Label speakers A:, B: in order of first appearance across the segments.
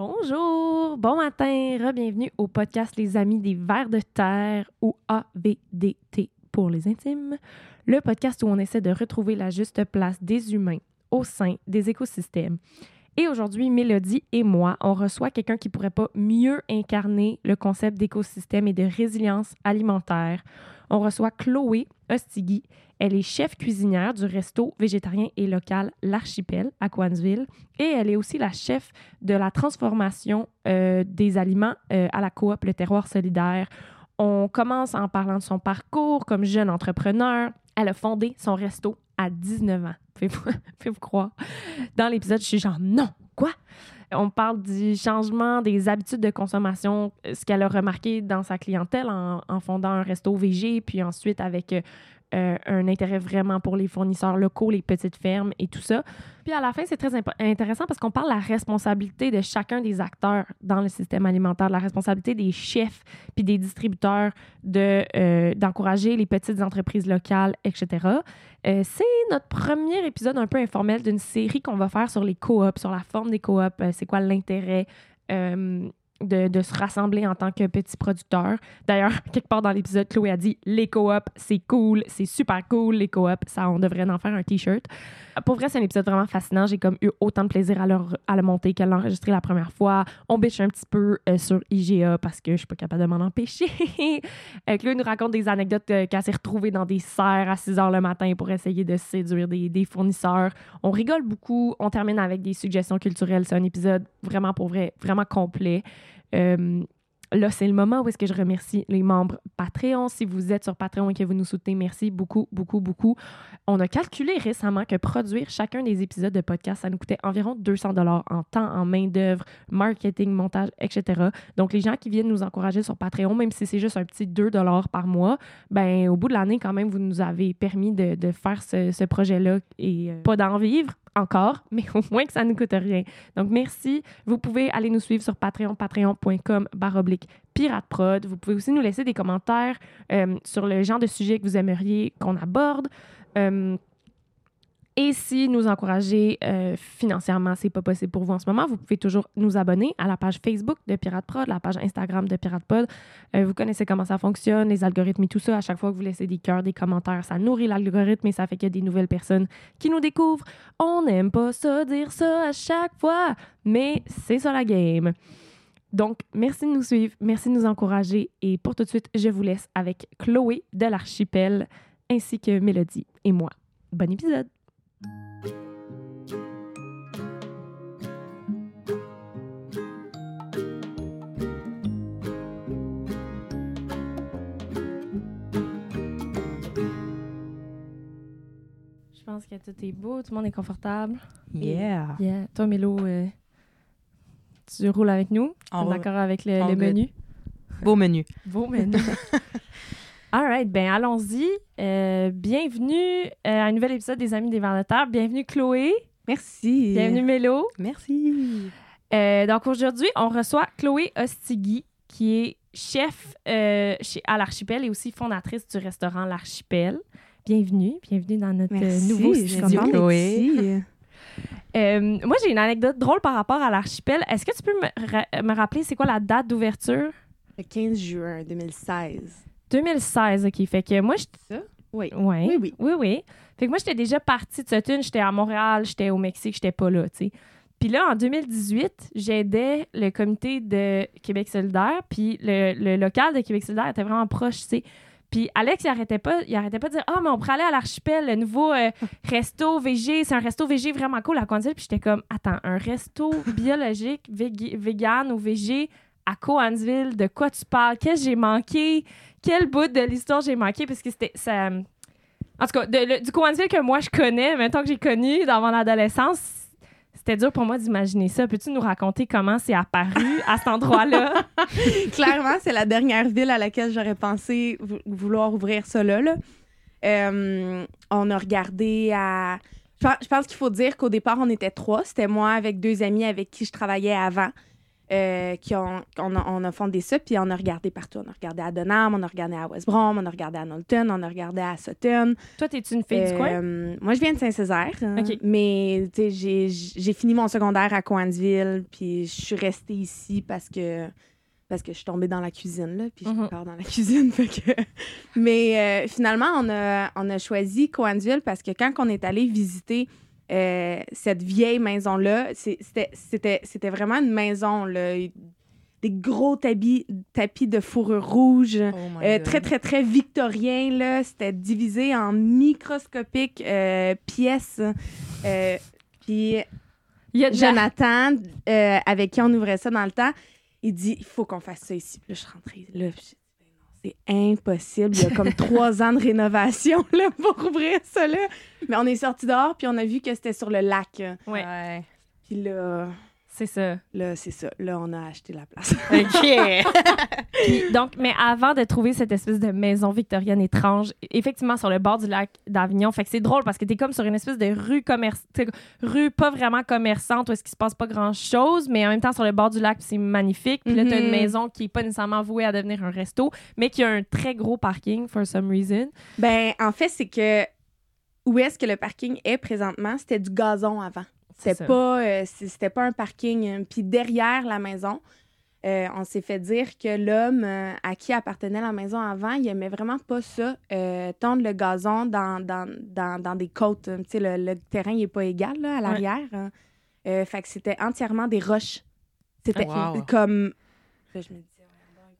A: Bonjour, bon matin, re-bienvenue au podcast Les Amis des Vers de Terre ou AVDT pour les intimes, le podcast où on essaie de retrouver la juste place des humains au sein des écosystèmes. Et aujourd'hui, Mélodie et moi, on reçoit quelqu'un qui pourrait pas mieux incarner le concept d'écosystème et de résilience alimentaire. On reçoit Chloé Ostigui. Elle est chef cuisinière du resto végétarien et local L'Archipel à Coansville et elle est aussi la chef de la transformation euh, des aliments euh, à la coop Le Terroir solidaire. On commence en parlant de son parcours comme jeune entrepreneur. Elle a fondé son resto à 19 ans. Faites-vous croire? Dans l'épisode, je suis genre non, quoi? On parle du changement des habitudes de consommation, ce qu'elle a remarqué dans sa clientèle en, en, fondant un resto VG, puis ensuite avec euh, un intérêt vraiment pour les fournisseurs locaux, les petites fermes et tout ça. Puis à la fin, c'est très intéressant parce qu'on parle de la responsabilité de chacun des acteurs dans le système alimentaire, la responsabilité des chefs puis des distributeurs de, euh, d'encourager les petites entreprises locales, etc. Euh, c'est notre premier épisode un peu informel d'une série qu'on va faire sur les coops, sur la forme des coops, c'est quoi l'intérêt de, se rassembler en tant que petit producteur. D'ailleurs, quelque part dans l'épisode, Chloé a dit les coops, c'est cool, c'est super cool, les coops, ça, on devrait en faire un t-shirt. Pour vrai, c'est un épisode vraiment fascinant. J'ai comme eu autant de plaisir à le, à le monter qu'à l'enregistrer la première fois. On bitch un petit peu euh, sur IGA parce que je suis pas capable de m'en empêcher. euh, Chloé nous raconte des anecdotes euh, qu'elle s'est retrouvée dans des serres à 6 heures le matin pour essayer de séduire des, des fournisseurs. On rigole beaucoup. On termine avec des suggestions culturelles. C'est un épisode vraiment pour vrai, vraiment complet. Euh, là, c'est le moment où est-ce que je remercie les membres Patreon. Si vous êtes sur Patreon et que vous nous soutenez, merci beaucoup, beaucoup, beaucoup. On a calculé récemment que produire chacun des épisodes de podcast, ça nous coûtait environ 200 dollars en temps, en main-d'œuvre, marketing, montage, etc. Donc, les gens qui viennent nous encourager sur Patreon, même si c'est juste un petit 2 dollars par mois, ben au bout de l'année, quand même, vous nous avez permis de, faire ce, ce projet-là et euh, pas d'en vivre, encore, mais au moins que ça ne coûte rien. Donc, merci. Vous pouvez aller nous suivre sur Patreon, patreon.com baroblique pirateprod. Vous pouvez aussi nous laisser des commentaires euh, sur le genre de sujet que vous aimeriez qu'on aborde. Euh, et si nous encourager euh, financièrement, c'est pas possible pour vous en ce moment, vous pouvez toujours nous abonner à la page Facebook de Pirate Prod, la page Instagram de Pirate Pod. Euh, vous connaissez comment ça fonctionne, les algorithmes et tout ça. À chaque fois que vous laissez des cœurs, des commentaires, ça nourrit l'algorithme et ça fait qu'il y a des nouvelles personnes qui nous découvrent. On n'aime pas ça dire ça à chaque fois, mais c'est ça la game. Donc, merci de nous suivre, merci de nous encourager. Et pour tout de suite, je vous laisse avec Chloé de l'Archipel ainsi que Mélodie et moi. Bon épisode! Pense que tout est beau, tout le monde est confortable.
B: Yeah.
A: Yeah. Toi, Mélo, euh, tu roules avec nous?
B: On
A: d'accord avec le, menu?
B: Beau menu.
A: Beau menu. All right, ben allons-y. Euh, bienvenue euh, à un nouvel épisode des Amis des Vers de Terre. Bienvenue Chloé.
B: Merci.
A: Bienvenue Mélo.
B: Merci.
A: Euh, donc aujourd'hui, on reçoit Chloé Ostigui, qui est chef euh, chez, à l'Archipel et aussi fondatrice du restaurant L'Archipel. Bienvenue, bienvenue dans notre euh,
B: Merci.
A: nouveau studio.
B: ici.
A: Euh, moi, j'ai une anecdote drôle par rapport à l'Archipel. Est-ce que tu peux me, ra- me rappeler c'est quoi la date d'ouverture?
C: Le 15 juin 2016.
A: 2016, OK. Fait que moi, je...
C: Ça? Oui.
A: Ouais.
C: Oui, oui.
A: Oui, oui. Fait que moi, j'étais déjà partie de Sutton. J'étais à Montréal, j'étais au Mexique, j'étais pas là, tu sais. Puis là, en 2018, j'aidais le comité de Québec solidaire, puis le, le local de Québec solidaire était vraiment proche, tu sais. Puis Alex, il arrêtait pas, il arrêtait pas de dire « Ah, mais on pourrait aller à l'Archipel, le nouveau euh, resto VG. C'est un resto VG vraiment cool à Coansville. » Puis j'étais comme « Attends, un resto biologique, vég- vegan ou VG à Coansville, de quoi tu parles? Qu'est-ce que j'ai manqué? Quel bout de l'histoire j'ai manqué? » Parce que c'était... ça en tout cas, de- le- du Coansville que moi je connais, maintenant que j'ai connu dans mon adolescence, c'était dur pour moi d'imaginer ça. Peux-tu nous raconter comment c'est apparu à cet endroit-là?
C: Clairement, c'est la dernière ville à laquelle j'aurais pensé vou- vouloir ouvrir ça là. Euh, on a regardé à. Je pense qu'il faut dire qu'au départ, on était trois. C'était moi avec deux amis avec qui je travaillais avant. Euh, qui ont, on, a, on a fondé ça, puis on a regardé partout. On a regardé à Dunham, on a regardé à West Brom, on a regardé à Knowlton, on a regardé à Sutton.
A: Toi, t'es-tu une fille du coin?
C: Euh, moi, je viens de Saint-Césaire, hein, mais j'ai fini mon secondaire à Coansville, puis je suis restée ici parce que parce que je suis tombée dans la cuisine, là, puis je suis
A: Mhm.
C: encore dans la cuisine. fait que... Mais euh, finalement, on a, on a choisi Coansville parce que quand on est allé visiter euh, cette vieille maison-là, c'était- vraiment une maison, là, des gros tapis, tapis de fourrure rouge.
B: Oh
C: Euh, très, très, très victorien. là. C'était divisé en microscopiques euh, pièces. Puis
A: Il y a de la-
C: Jonathan, avec qui on ouvrait ça dans le temps, il dit il faut qu'on fasse ça ici. Puis là, je suis rentrée. Là, c'est impossible. Il y a comme trois ans de rénovation là, pour ouvrir ça. Là. Mais on est sorti dehors, puis on a vu que c'était sur le lac.
A: Ouais.
C: Puis là,
A: c'est ça.
C: là c'est ça. Là, on a acheté la place.
B: OK.
A: Puis, donc, mais avant de trouver cette espèce de maison victorienne étrange, effectivement, sur le bord du lac d'Avignon, fait que c'est drôle parce que t'es comme sur une espèce de rue commerce, rue pas vraiment commerçante où est-ce qu'il se passe pas grand-chose, mais en même temps sur le bord du lac, c'est magnifique. Puis là, t'as une
C: Mhm.
A: maison qui est pas nécessairement vouée à devenir un resto, mais qui a un très gros parking, for some reason.
C: Ben, en fait, c'est que où est-ce que le parking est présentement, c'était du gazon avant.
A: C'est
C: C'était pas, euh, c'était pas un parking. euh, Puis derrière la maison, euh, on s'est fait dire que l'homme euh, à qui appartenait la maison avant, il aimait vraiment pas ça, euh, tondre le gazon dans, dans, dans, dans des côtes. Tu sais, le, le terrain, il est pas égal là, à l'arrière. hein. Euh, fait que c'était entièrement des roches. C'était.
B: Wow.
C: comme... Je me disais,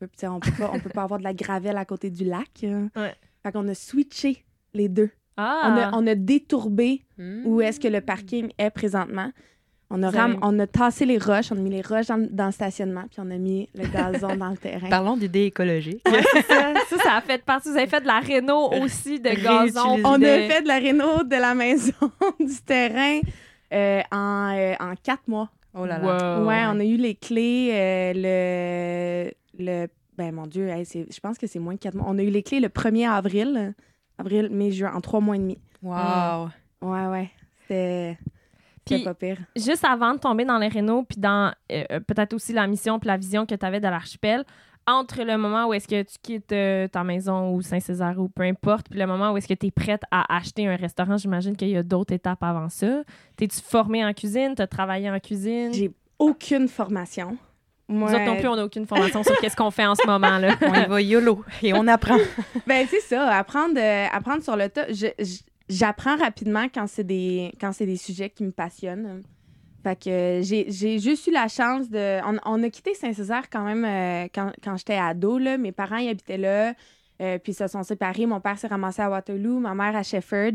C: on peut- on peut pas, on peut pas avoir de la gravelle à côté du lac. hein.
A: Ouais.
C: Fait qu'on a switché les deux.
A: Ah!
C: On, a, on a détourbé
B: Hmm.
C: où est-ce que le parking est présentement. On a, ram-
A: avez-
C: on a tassé les roches, on a mis les roches dans, dans le stationnement, puis on a mis le gazon dans le terrain.
B: Parlons d'idées écologiques.
A: ça, ça, ça a fait partie. Vous avez fait de la réno aussi de gazon.
C: On
A: de-
C: a fait de la réno de la maison, du terrain, euh, en, euh, en quatre mois.
B: Oh là là.
A: Wow.
C: ouais, on a eu les clés, euh, le, le... Ben, mon Dieu, hey, je pense que c'est moins de quatre mois. On a eu les clés le 1er avril, avril, mai, juin, en trois mois et demi.
B: Wow.
C: Ouais, ouais, c'était...
A: Puis-
C: pas pire.
A: juste avant de tomber dans les rénaux, puis dans euh, euh, peut-être aussi la mission puis la vision que tu avais de l'archipel, entre le moment où est-ce que tu quittes euh, ta maison ou Saint-Césaire ou peu importe, puis le moment où est-ce que tu es prête à acheter un restaurant, j'imagine qu'il y a d'autres étapes avant ça. T'es-tu formée en cuisine? T'as travaillé en cuisine?
C: J'ai aucune formation. Moi,
A: Nous autres non plus, on n'a aucune formation sur qu'est-ce qu'on fait en ce moment. là.
B: On y va YOLO et on apprend.
C: Ben, c'est ça, apprendre, euh, apprendre sur le tas. J'apprends rapidement quand c'est des, quand c'est des sujets qui me passionnent. Fait que euh, j'ai j'ai juste eu la chance de. On, on a quitté Saint-Césaire quand même euh, quand, quand j'étais ado. Là. Mes parents y habitaient là, euh, puis ils se sont séparés. Mon père s'est ramassé à Waterloo, ma mère à Shefford.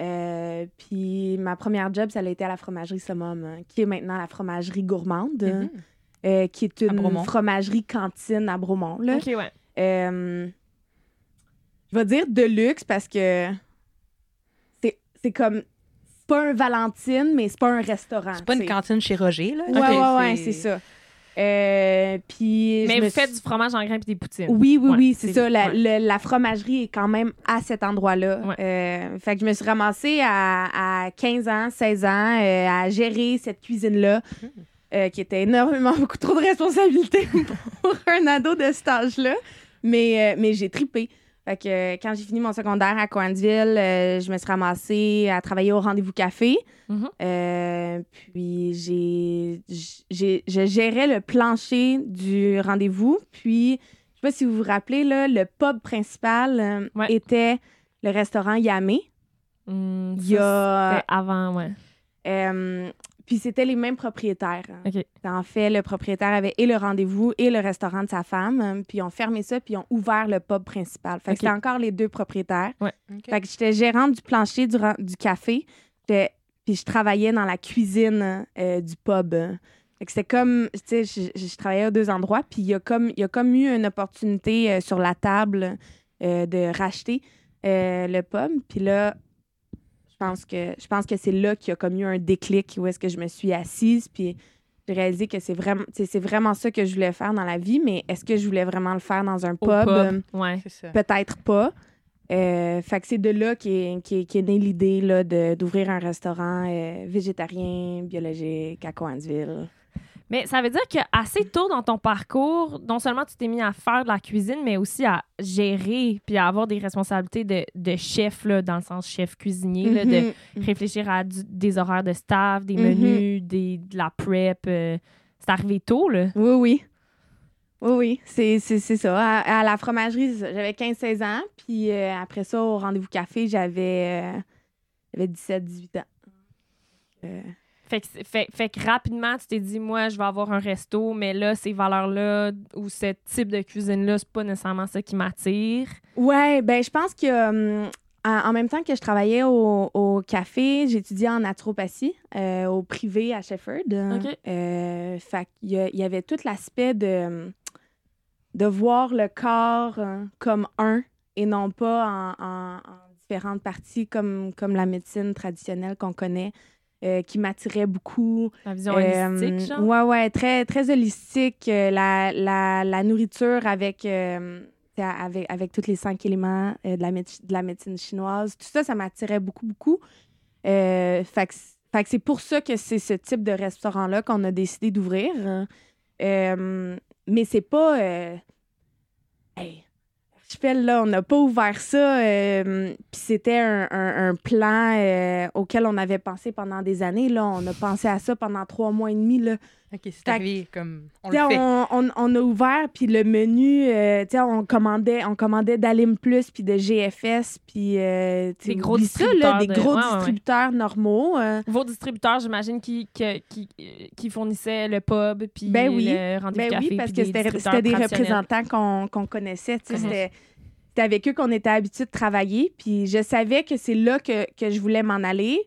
C: euh, puis ma première job, ça a été à la fromagerie Summum, hein, qui est maintenant la fromagerie gourmande,
B: Mhm.
C: Euh, qui est une fromagerie cantine à Bromont. Là.
A: OK, ouais.
C: Euh, je vais dire de luxe parce que c'est c'est comme. C'est pas un Valentine, mais c'est pas un restaurant.
B: C'est pas une cantine chez Roger, là?
C: Ouais,
B: Ok,
C: ouais, ouais, c'est ça. Euh, puis.
A: Mais
C: me
A: vous faites
C: suis-
A: du fromage en grains puis des poutines.
C: Oui, oui,
A: Ouais,
C: oui, c'est ça. La,
A: ouais.
C: le- la fromagerie est quand même à cet endroit-là.
A: Ouais.
C: Euh, fait que je me suis ramassée à, à 15 ans, 16 ans euh, à gérer cette cuisine-là, euh, qui était énormément, beaucoup trop de responsabilités pour un ado de cet âge-là. Mais, euh, mais j'ai tripé. Fait que euh, quand j'ai fini mon secondaire à Coansville, euh, je me suis ramassée à travailler au Rendez-vous Café.
A: Mhm.
C: Euh, puis j'ai, je gérais le plancher du rendez-vous. Puis, je sais pas si vous vous rappelez, là, le pub principal
A: Ouais.
C: était le restaurant Yamé.
A: Hum,
C: Il y a,
A: c'était avant, ouais.
C: Puis c'était les mêmes propriétaires.
A: OK.
C: En fait, le propriétaire avait et le rendez-vous et le restaurant de sa femme. euh, Puis ils ont fermé ça, puis ils ont ouvert le pub principal. Fait que c'était encore les deux propriétaires.
B: Ok.
C: Fait que j'étais gérante du plancher du, café. Puis je travaillais dans la cuisine euh, du pub. Fait que c'était comme, tu sais, je, travaillais aux deux endroits. Puis il y, a comme- il y a comme eu une opportunité euh, sur la table euh, de racheter euh, le pub. Puis là, pense que, je pense que c'est là qu'il y a comme eu un déclic où est-ce que je me suis assise. Puis j'ai réalisé que c'est vraiment, c'est vraiment ça que je voulais faire dans la vie. Mais est-ce que je voulais vraiment le faire dans un
A: Au
C: pub?
A: ouais.
C: Peut-être pas. Euh, fait que c'est de là qu'est née l'idée là, de- d'ouvrir un restaurant euh, végétarien, biologique à Coansville.
A: Mais ça veut dire que assez tôt dans ton parcours, non seulement tu t'es mis à faire de la cuisine, mais aussi à gérer puis à avoir des responsabilités de, de chef, là, dans le sens chef cuisinier, là, de
C: Mhm.
A: réfléchir à du- des horaires de staff, des
C: Mhm.
A: menus, des, de la prep. euh, c'est arrivé tôt, là.
C: Oui, oui. Oui, oui, c'est, ça. À, à la fromagerie, j'avais 15-16 ans. Puis euh, après ça, au rendez-vous café, j'avais, euh, j'avais 17-18 ans. Euh,
A: Fait que, fait, fait que rapidement, tu t'es dit, moi, je vais avoir un resto, mais là, ces valeurs-là ou ce type de cuisine-là, c'est pas nécessairement ça qui m'attire.
C: Ouais, ben je pense que hum, en, même temps que je travaillais au, au café, j'étudiais en naturopathie euh, au privé à Shefford. Euh, fait qu'il y, a- il y avait tout l'aspect de, hum, de voir le corps euh, comme un et non pas en, en- en différentes parties comme, comme la médecine traditionnelle qu'on connaît. Euh, qui m'attirait beaucoup.
A: La vision
C: Euh,
A: holistique, genre?
C: Ouais, ouais, très, très holistique. euh, la, la, la nourriture avec, euh, avec, avec tous les cinq éléments euh, de, la de la médecine chinoise. Tout ça, ça m'attirait beaucoup, beaucoup. Euh, fait que c- fait que c'est pour ça que c'est ce type de restaurant-là qu'on a décidé d'ouvrir. Euh, mais c'est pas. euh, hey, On n'a pas ouvert ça. euh, Puis c'était un plan euh, auquel on avait pensé pendant des années. Là. On a pensé à ça pendant trois mois et demi. Là.
B: OK, c'est arrivé comme on le fait.
C: on, on- on a ouvert, puis le menu, euh, on commandait, on commandait d'Alim Plus, puis de GFS, puis euh,
A: Des gros
C: ça, là,
A: distributeurs
C: des
A: de-
C: gros
A: ouais, ouais, ouais.
C: distributeurs normaux. euh,
A: Vos distributeurs, j'imagine, qui, qui, qui fournissaient le pub, puis
C: Ben oui.
A: le rendez-vous
C: Ben
A: café.
C: oui, parce que c'était
A: distributeurs
C: des représentants qu'on qu'on connaissait. tu sais. C'était c'était avec eux qu'on était habitués de travailler. Puis je savais que c'est là que, que je voulais m'en aller.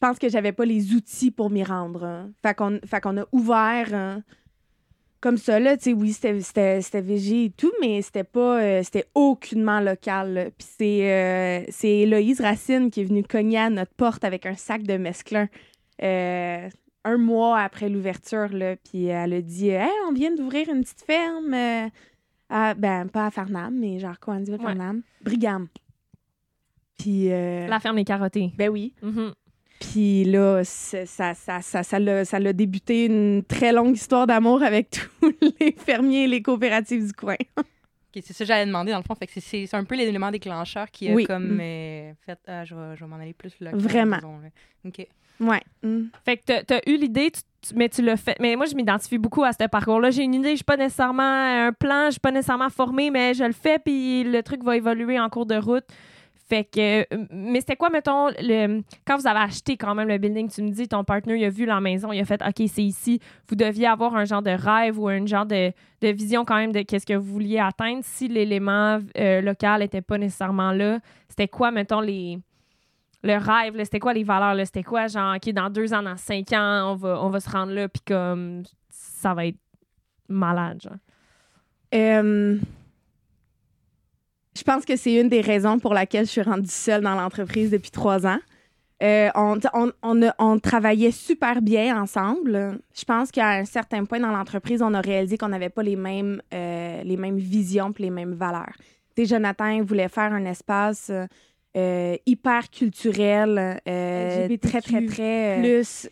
C: Je pense que j'avais pas les outils pour m'y rendre. hein. Fait qu'on a ouvert hein, comme ça. Là, tu sais, oui, c'était- végé et tout, mais c'était pas euh, c'était aucunement local. là. Puis c'est euh, Héloïse Racine qui est venue cogner à notre porte avec un sac de mesclun. Euh, un mois après l'ouverture, là, puis elle a dit Hey, on vient d'ouvrir une petite ferme. euh, à- ben, pas à Farnham, mais genre quoi, on dit
A: Ouais.
C: Farnham? Brigham. Puis,
A: La ferme Les Carottées.
C: ben oui.
A: Mhm.
C: Puis là, ça, ça, ça, ça, l'a, ça l'a débuté une très longue histoire d'amour avec tous les fermiers et les coopératives du coin.
B: OK, c'est ça que j'allais demander, dans le fond. Fait que c'est- un peu l'élément déclencheur qui a
C: Oui.
B: comme
C: Mm.
B: euh, fait « Ah, je vais, je vais m'en aller plus local.
C: Vraiment.
B: là. OK.
C: Ouais. Mm.
A: Fait que t'as- t'as eu l'idée, tu- tu- mais tu l'as fait. Mais moi, je m'identifie beaucoup à ce parcours-là. J'ai une idée, je suis pas nécessairement un plan, je suis pas nécessairement formée, mais je le fais, puis le truc va évoluer en cours de route. Fait que, mais c'était quoi, mettons, le, quand vous avez acheté quand même le building, tu me dis, ton partner, il a vu la maison, il a fait, OK, c'est ici. Vous deviez avoir un genre de rêve ou un genre de, de vision quand même de qu'est-ce que vous vouliez atteindre. Si l'élément euh, local était pas nécessairement là, c'était quoi, mettons, les, le rêve, c'était quoi les valeurs? C'était quoi, genre, OK, dans deux ans, dans cinq ans, on va, on va se rendre là, puis comme, ça va être malade, genre.
C: Euh, je pense que c'est une des raisons pour laquelle je suis rendue seule dans l'entreprise depuis trois ans. Euh, on, on, on, a- on travaillait super bien ensemble. Je pense qu'à un certain point dans l'entreprise, on a réalisé qu'on n'avait pas les mêmes, euh, les mêmes visions puis les mêmes valeurs. Tu sais, Jonathan voulait faire un espace euh, hyper culturel, très, très, très... plus,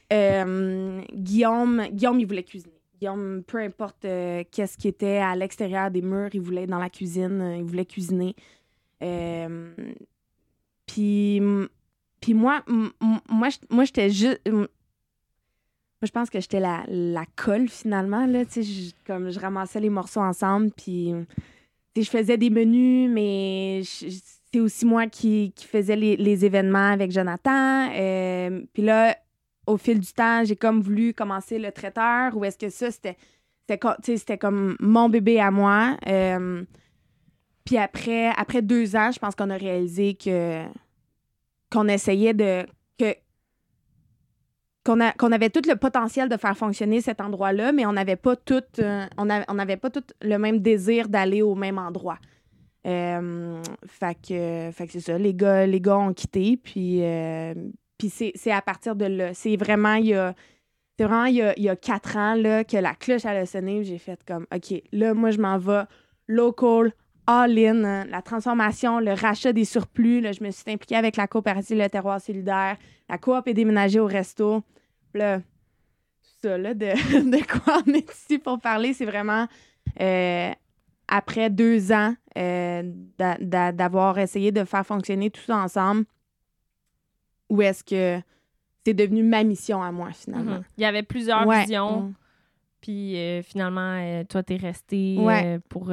C: Guillaume, Guillaume, il voulait cuisiner. Guillaume, peu importe euh, qu'est-ce qui était à l'extérieur des murs, il voulait être dans la cuisine, euh, il voulait cuisiner. Euh, puis, moi, moi, j'étais juste. Moi, je pense que j'étais la, la colle finalement. Là, comme je ramassais les morceaux ensemble, puis je faisais des menus, mais c'est aussi moi qui, qui faisais les, les événements avec Jonathan. Puis là, au fil du temps, j'ai comme voulu commencer le traiteur, ou est-ce que ça, c'était c'était comme mon bébé à moi. Euh, puis après, après deux ans, je pense qu'on a réalisé que qu'on essayait de que qu'on avait tout le potentiel de faire fonctionner cet endroit-là, mais on n'avait pas tout euh, on on n'avait pas tout le même désir d'aller au même endroit. Euh, fait que, fait que c'est ça. Les gars, ont quitté, puis, puis c'est, à partir de là. C'est vraiment, il y a, vraiment il y a, quatre ans que la cloche a sonné. J'ai fait comme, OK, là, moi, je m'en vais local, all-in, hein, la transformation, le rachat des surplus. Je me suis impliquée avec la coopérative Le Terroir Solidaire. La coop est déménagée au resto. Là, tout ça, de, quoi on est ici pour parler. C'est vraiment euh, après deux ans euh, d'a- d'a- d'avoir essayé de faire fonctionner tout ensemble, où est-ce que c'est devenu ma mission à moi, finalement.
A: Mhm. Il y avait plusieurs
C: Ouais.
A: visions. Puis euh, finalement, euh, toi, t'es resté
C: Ouais.
A: euh, pour.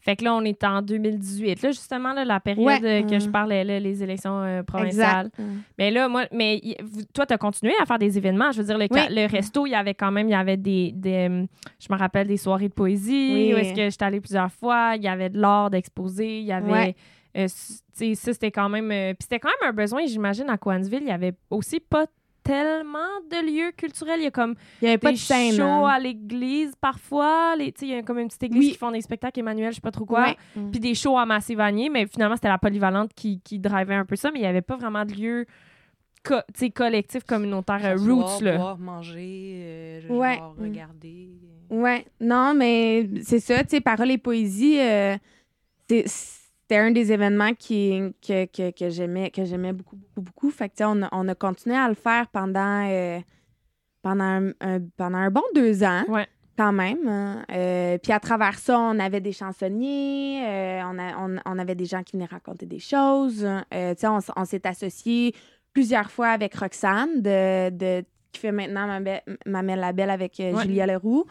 A: Fait que là, on est en 2018. Là, justement, là, la période
C: Ouais.
A: que je
C: Mhm.
A: parlais, là, les élections provinciales.
C: Exact.
A: Mais là, moi, mais y- toi, t'as continué à faire des événements. Je veux dire, le, ca-
C: Oui.
A: le resto, il y avait quand même, il y avait des, des, je me rappelle des soirées de poésie
C: Oui.
A: où est-ce que j'étais allée plusieurs fois. Il y avait de l'art d'exposer. Il y avait,
C: Ouais.
A: Euh, ça c'était quand même, euh, puis c'était quand même un besoin. J'imagine à Coansville, il y avait aussi pas tellement de lieux culturels. Il y a comme
C: Il n'y avait pas
A: des
C: de scène.
A: shows
C: hein.
A: à l'église parfois. Les- tu sais, Il y a comme une petite église
C: Oui.
A: qui font des spectacles, Emmanuel, je sais pas trop quoi.
C: Ouais. Mm.
A: Puis des shows à Massé Vanier, mais finalement, c'était la polyvalente qui, qui drivait un peu ça, mais il n'y avait pas vraiment de lieu co- tu sais, collectif, communautaire, euh, roots. Là.
B: boire, manger, euh, je-
C: Ouais.
B: genre,
C: Mm.
B: regarder.
C: Ouais, non, mais c'est ça, tu sais, Parole et Poésie, euh, c'est- c'était un des événements qui, que, que, que j'aimais que j'aimais beaucoup, beaucoup, beaucoup. Fait que, on, a- on a continué à le faire pendant, euh, pendant, un, un- pendant un bon deux ans.
A: Ouais.
C: Quand même. hein. Euh, puis à travers ça, on avait des chansonniers, euh, on, a- on, on avait des gens qui venaient raconter des choses. Tu sais, on, on s'est associé plusieurs fois avec Roxane, de, de, qui fait maintenant ma, ma Mère la Belle avec
A: Ouais.
C: Julia Leroux.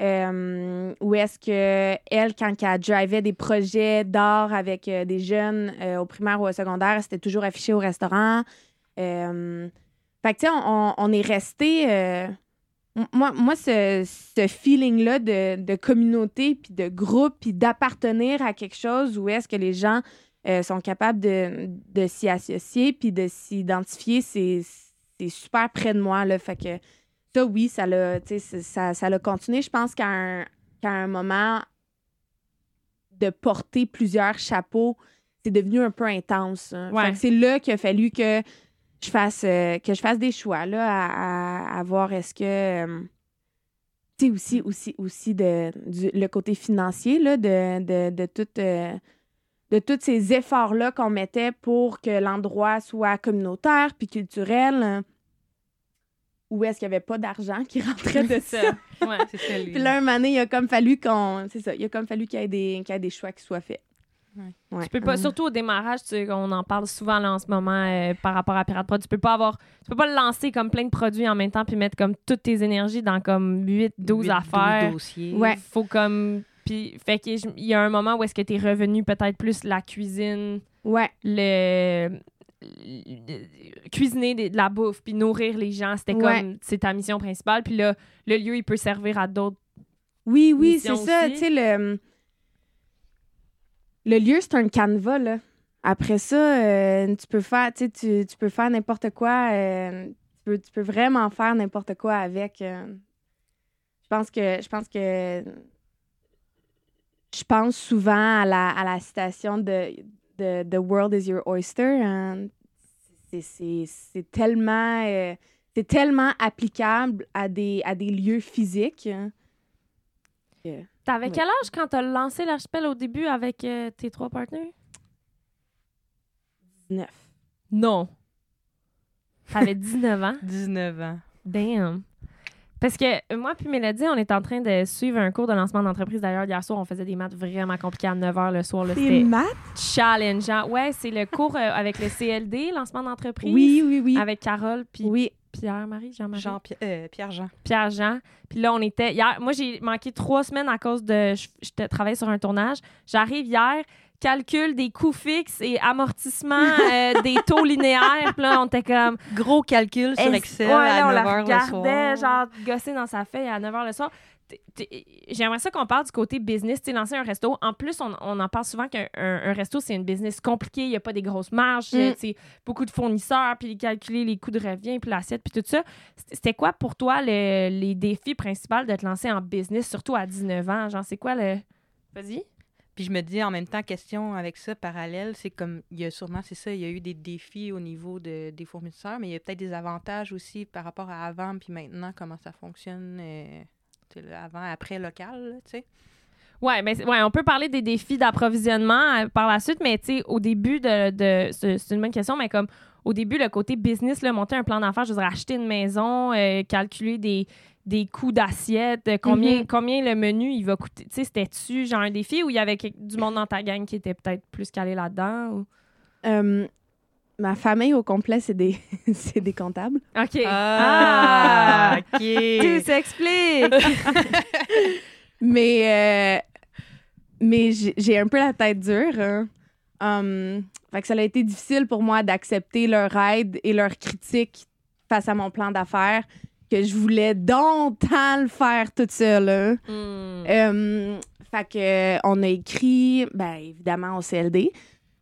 C: Euh, où est-ce que elle, quand elle drivait des projets d'art avec euh, des jeunes euh, au primaire ou au secondaire, c'était toujours affiché au restaurant. Euh, fait que, tu sais, on, est resté. moi, moi, ce, feeling-là de, communauté, puis de groupe, puis d'appartenir à quelque chose où est-ce que les gens sont capables de, de s'y associer, puis de s'identifier, c'est c'est super près de moi. Là, fait que ça, oui, ça l'a, ça, ça l'a continué. Je pense qu'à un, qu'à un moment de porter plusieurs chapeaux, c'est devenu un peu intense. hein.
A: Ouais.
C: Fait que c'est là qu'il a fallu que je fasse, euh, que je fasse des choix, là, à, à- à voir est-ce que... euh, tu sais, aussi, aussi, aussi de, du- le côté financier, là, de, de, de tout... euh, de tous ces efforts-là qu'on mettait pour que l'endroit soit communautaire puis culturel, euh, où est-ce qu'il n'y avait pas d'argent qui rentrait de ça.
A: Ouais.
B: C'est ça, les-
C: Puis là, un il a comme fallu qu'on. C'est ça, il a comme fallu qu'il y ait des, qu'il y ait des choix qui soient faits.
B: Ouais.
C: Ouais.
A: Tu peux pas,
C: Hum.
A: surtout au démarrage, tu sais, on en parle souvent là, en ce moment euh, par rapport à Pirate Prod. Tu peux pas avoir, tu peux pas le lancer comme plein de produits en même temps puis mettre comme toutes tes énergies dans comme 8, 12
B: Huit,
A: affaires.
B: dossiers.
C: Ouais.
A: Faut comme. Puis, fait qu'il y a un moment où est-ce que t'es revenu peut-être plus la cuisine,
C: Ouais,
A: le- cuisiner des- de la bouffe puis nourrir les gens c'était
C: Ouais.
A: comme c'est ta mission principale puis là le lieu il peut servir à d'autres
C: oui, oui, c'est ça. Tu sais, le. Le lieu, c'est un canevas, là. Après ça, euh, tu peux faire, tu tu, tu peux faire n'importe quoi. euh, tu, peux, tu peux vraiment faire n'importe quoi avec. euh. je pense que. Je pense que. Je pense souvent à la, à la citation de, de The World is your oyster. hein. C'est- C'est c'est tellement. euh, c'est tellement applicable à des, à des lieux physiques. hein.
A: T'avais
C: Ouais.
A: quel âge quand t'as lancé l'archipel au début avec euh, tes trois partenaires
C: 19.
A: non t'avais 19 ans?
B: 19 ans.
A: damn parce que euh, moi puis Mélodie on est en train de suivre un cours de lancement d'entreprise d'ailleurs hier soir on faisait des maths vraiment compliqués à 9h le soir c'était
C: maths?
A: challengeant ouais c'est le cours euh, avec le CLD lancement d'entreprise
C: Oui, oui, oui.
A: avec Carole puis
C: Oui.
A: Pierre-Marie Jean-Marie
B: Jean euh, Pierre-Jean.
A: Pierre-Jean. Puis là, on était. Hier, moi, j'ai manqué trois semaines à cause de. Je, je travaillais sur un tournage. J'arrive hier, calcul des coûts fixes et amortissement euh, des taux linéaires. Puis là, on était comme.
B: Gros calcul sur Excel
A: ouais,
B: à
A: on la
B: 9h le soir.
A: genre, gosser dans sa feuille à 9 h le soir. J'aimerais ça qu'on parle du côté business, tu lancer un resto. En plus, on, on en parle souvent qu'un un- un resto, c'est une business compliquée. Il n'y a pas des grosses marges,
C: Mm.
A: beaucoup de fournisseurs, puis calculer les coûts de revient, puis l'assiette, puis tout ça. C'était c'était quoi pour toi le- les défis principaux de te lancer en business, surtout à 19 ans? Genre, c'est quoi le. Vas-y.
B: Puis je me dis en même temps, question avec ça, parallèle, c'est comme, il y a sûrement, c'est ça, il y a eu des défis au niveau de, des fournisseurs, mais il y a peut-être des avantages aussi par rapport à avant puis maintenant, comment ça fonctionne, euh, avant, après local, tu sais.
A: Mais c'est- ouais, on peut parler des défis d'approvisionnement euh, par la suite, mais tu sais, au début de, de c'est c'est une bonne question, mais comme au début le côté business, là, monter un plan d'affaires, je veux dire acheter une maison, euh, calculer des des coûts d'assiette, euh, combien,
C: Mhm.
A: combien le menu il va coûter? Tu sais, c'était-tu genre un défi ou il y avait du monde dans ta gang qui était peut-être plus calé là-dedans? ou-
C: Euh, ma famille au complet, c'est des, c'est des comptables.
A: OK.
B: Ah,
A: Tout
B: OK.
A: s'explique!
C: Mais, euh, mais j'ai j'ai un peu la tête dure. hein. Um, fait que ça a été difficile pour moi d'accepter leur aide et leur critique face à mon plan d'affaires que je voulais donc le faire toute seule. hein.
A: Hmm.
C: Euh, fait que on a écrit, ben évidemment au CLD.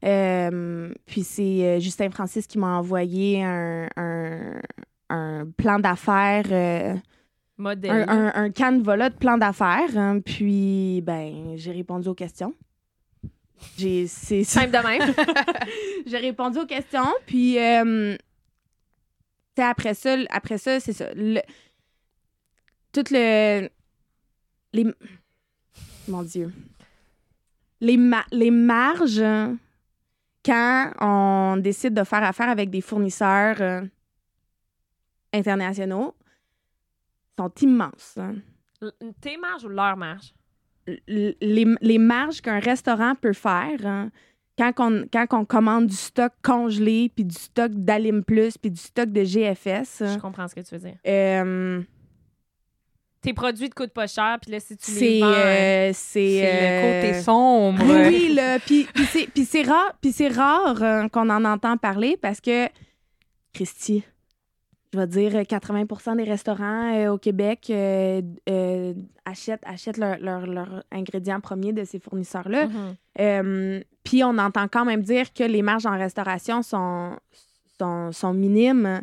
C: Euh, puis c'est euh, Justin Francis qui m'a envoyé un, un, un plan d'affaires, euh,
A: Modèle.
C: un, un, canevas de plan d'affaires. hein. puis ben j'ai répondu aux questions. J'ai c'est.
A: Simple de même.
C: j'ai répondu aux questions. Puis euh, sais, après ça, après ça, c'est ça. Le- tout le les mon Dieu. Les, ma- les marges, quand on décide de faire affaire avec des fournisseurs euh, internationaux, sont immenses. hein.
A: Tes marges ou leur marge?
C: L- Les, les marges qu'un restaurant peut faire hein, quand, on, quand on commande du stock congelé, puis du stock d'Alim Plus, puis du stock de GFS,
A: Je
C: hein,
A: comprends ce que tu veux dire.
C: euh,
A: Tes produits te coûtent pas cher, puis là, si tu les
C: c'est
A: vends...
C: euh, c'est
B: C'est
C: euh,
B: le côté sombre.
C: Oui, oui, là. Puis, c'est, puis c'est rare, puis c'est rare euh, qu'on en entend parler parce que, Christy, je vais dire euh, 80 des restaurants euh, au Québec euh, euh, achètent, achètent leurs leur, leur ingrédients premiers de ces fournisseurs-là. Euh, puis on entend quand même dire que les marges en restauration sont, sont, sont minimes.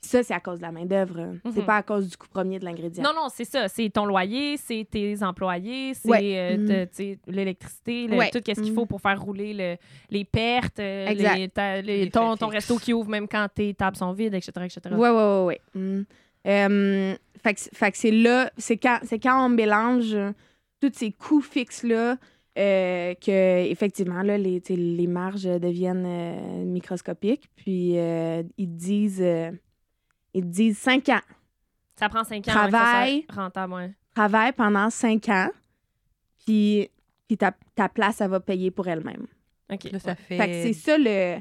C: Ça, c'est à cause de la main-d'œuvre. C'est
A: Mhm.
C: pas à cause du coût premier de l'ingrédient.
A: Non, non, c'est ça. C'est ton loyer, c'est tes employés, c'est
C: Ouais.
A: euh, sais, l'électricité, le-
C: Ouais.
A: tout ce qu'il
C: Mhm.
A: faut pour faire rouler le- les pertes, euh,
C: Exact.
A: les- ta- les-
B: Les
A: ton, ton resto qui ouvre même quand tes tables sont vides, etc. etc.
C: Oui, oui, oui, oui. Mm. Euh, fait que, fait c'est là, c'est quand, c'est quand on mélange tous ces coûts fixes-là euh, que, effectivement, là, les, les marges deviennent euh, microscopiques. Puis euh, ils disent, euh, ils te disent 5 ans.
A: Ça prend cinq ans avant que ça
C: Travail.
A: soit rentable. ouais.
C: Travaille pendant 5 ans. Puis, puis ta, ta place, elle va payer pour elle-même.
A: OK.
B: Là, ça fait.
C: Fait que c'est ça le.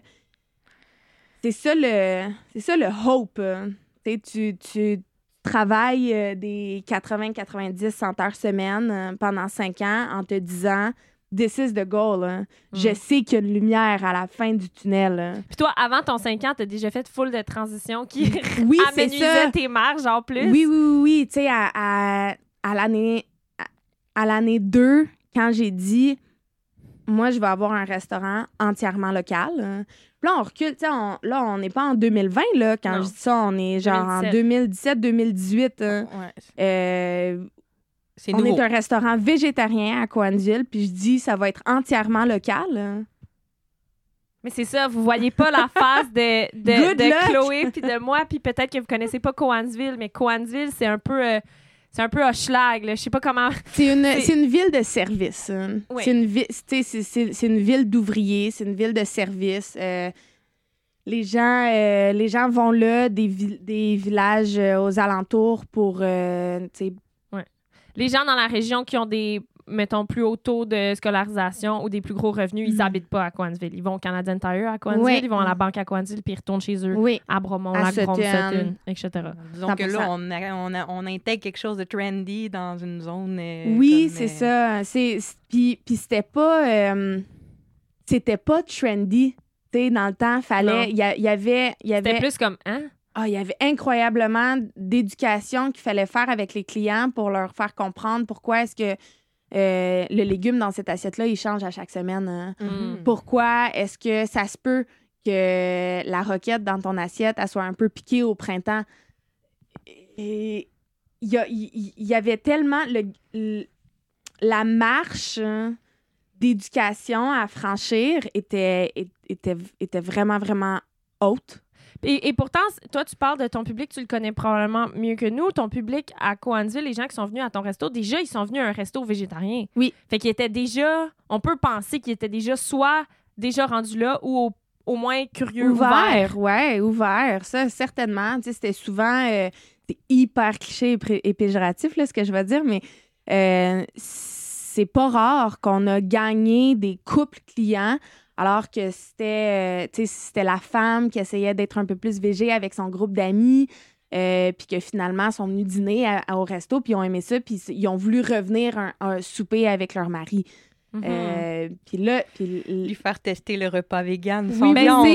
C: C'est ça le. C'est ça le hope. hein. Tu sais, tu, tu travailles euh, des 80, 90, 100 heures semaine euh, pendant 5 ans en te disant This is the goal. hein. Je
A: Mm.
C: sais qu'il y a une lumière à la fin du tunnel. hein.
A: Puis toi, avant ton 5 ans, t'as déjà fait full de transitions qui
C: Oui,
A: tes marges en plus?
C: Oui, oui, oui, oui. Tu sais, à, à, à l'année à, à l'année 2, quand j'ai dit moi, je vais avoir un restaurant entièrement local. hein. Puis là, on recule. tu sais, on- là, on n'est pas en 2020, là. Quand
A: Non.
C: je dis ça, on est genre en
A: 2017.
C: 2017-2018. hein.
B: Ouais,
C: Euh,
B: c'est
C: on
B: nouveau.
C: est un restaurant végétarien à Coansville, puis je dis ça va être entièrement local.
A: Mais c'est ça, vous voyez pas la face de, de, de! Chloé puis de moi, puis peut-être que vous connaissez pas Coansville, mais Coansville, c'est un peu... euh, c'est un peu Hochelag. Je sais pas comment...
C: C'est une,
A: C'est-
C: une ville de service. hein.
A: Oui.
C: C'est une, vi- c'est- c'est- une ville d'ouvriers, c'est une ville de service. Euh, les, gens, euh, les gens vont là, des, vi- des villages euh, aux alentours pour.
A: Les gens dans la région qui ont des, mettons, plus hauts taux de scolarisation ou des plus gros revenus, ils
C: Mhm.
A: habitent pas à Coansville. Ils vont au Canadian Tire à Coansville,
C: Oui.
A: ils vont à la banque à Coansville, puis ils retournent chez eux
C: oui.
A: à Bromont,
C: À
A: Lac Brome,
C: Sutton.
A: Sutton, etc.
B: Disons que
C: 100%.
B: là, on, a- on, a- on intègre quelque chose de trendy dans une zone. euh,
C: Oui, c'est
B: euh,
C: ça. C'est, c'est- puis, puis c'était pas. euh, c'était pas trendy. Tu sais, dans le temps, fallait. Il y, a- il y avait.
A: C'était
C: avait
A: plus comme, hein?
C: Ah, il y avait incroyablement d'éducation qu'il fallait faire avec les clients pour leur faire comprendre pourquoi est-ce que euh, le légume dans cette assiette-là, il change à chaque semaine. hein.
B: mhm.
C: Pourquoi est-ce que ça se peut que la roquette dans ton assiette, elle soit un peu piquée au printemps? Et il y, a- il- il y avait tellement le- le- la marche hein, d'éducation à franchir était, était, était vraiment, vraiment haute.
A: Et, et pourtant, toi, tu parles de ton public, tu le connais probablement mieux que nous. Ton public à Coansville, les gens qui sont venus à ton resto, déjà, ils sont venus à un resto végétarien.
C: Oui.
A: Fait qu'ils étaient déjà, on peut penser qu'ils étaient déjà soit déjà rendus là ou au, au moins curieux, ouverts.
C: Ouvert, ouais, ouvert, ça, certainement. Tu sais, c'était souvent, euh, hyper cliché et, et péjoratif, là, ce que je vais dire, mais euh, c'est pas rare qu'on a gagné des couples clients alors que c'était euh, c'était la femme qui essayait d'être un peu plus végé avec son groupe d'amis. euh, puis que finalement, sont venus dîner au resto, puis ils ont aimé ça, puis ils ont voulu revenir un souper avec leur mari.
A: Mhm.
C: Euh, puis là, puis
B: Lui faire tester le repas vegan
C: Oui,
B: sans
C: ben,
B: viande.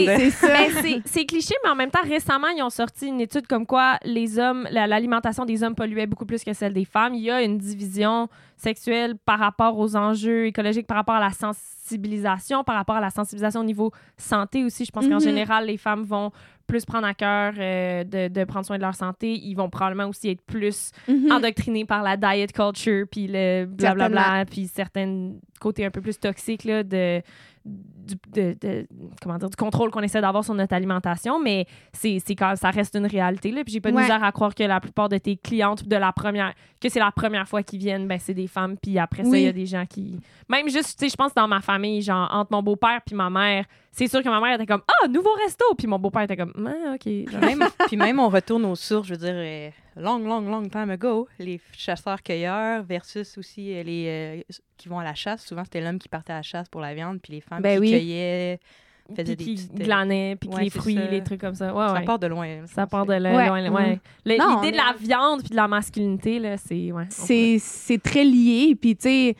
C: c'est-
A: cliché, mais en même temps, récemment, ils ont sorti une étude comme quoi les hommes, la- l'alimentation des hommes polluait beaucoup plus que celle des femmes. Il y a une division sexuelle par rapport aux enjeux écologiques, par rapport à la sensibilisation, par rapport à la sensibilisation au niveau santé aussi. Je pense qu'en
C: Mhm.
A: général, les femmes vont plus prendre à cœur euh, de, de prendre soin de leur santé. Ils vont probablement aussi être plus
C: Mhm.
A: endoctrinés par la diet culture, puis le blablabla, puis certains côtés un peu plus toxiques là, de, du, de, de- comment dire, du contrôle qu'on essaie d'avoir sur notre alimentation, mais c'est quand ça reste une réalité. Là, puis j'ai pas de
C: Ouais.
A: misère à croire que la plupart de tes clientes de la première, que c'est la première fois qu'ils viennent, ben c'est des femmes, puis après ça, il y a des gens qui... Même juste, tu sais, je pense dans ma famille, genre, entre mon beau-père puis ma mère, c'est sûr que ma mère était comme « Ah, nouveau resto! » Puis mon beau-père était comme « Ah, OK. »
B: Même, puis même, on retourne aux sources, je veux dire, euh, long, long, long time ago, les chasseurs-cueilleurs versus aussi euh, les euh, qui vont à la chasse. Souvent, c'était l'homme qui partait à la chasse pour la viande, puis les femmes
C: Ben
B: qui
C: oui.
B: cueillaient. faisaient
A: Puis
B: des
A: qui
B: petites, euh,
A: glanaient, puis
B: ouais,
A: les fruits,
B: ça.
A: les trucs comme ça. Ouais,
B: Ça
A: ouais.
B: part de loin.
A: Ça part de loin,
C: Non,
A: L'idée de la viande puis de la masculinité, là, c'est...
C: C'est c'est très lié. Puis, tu sais,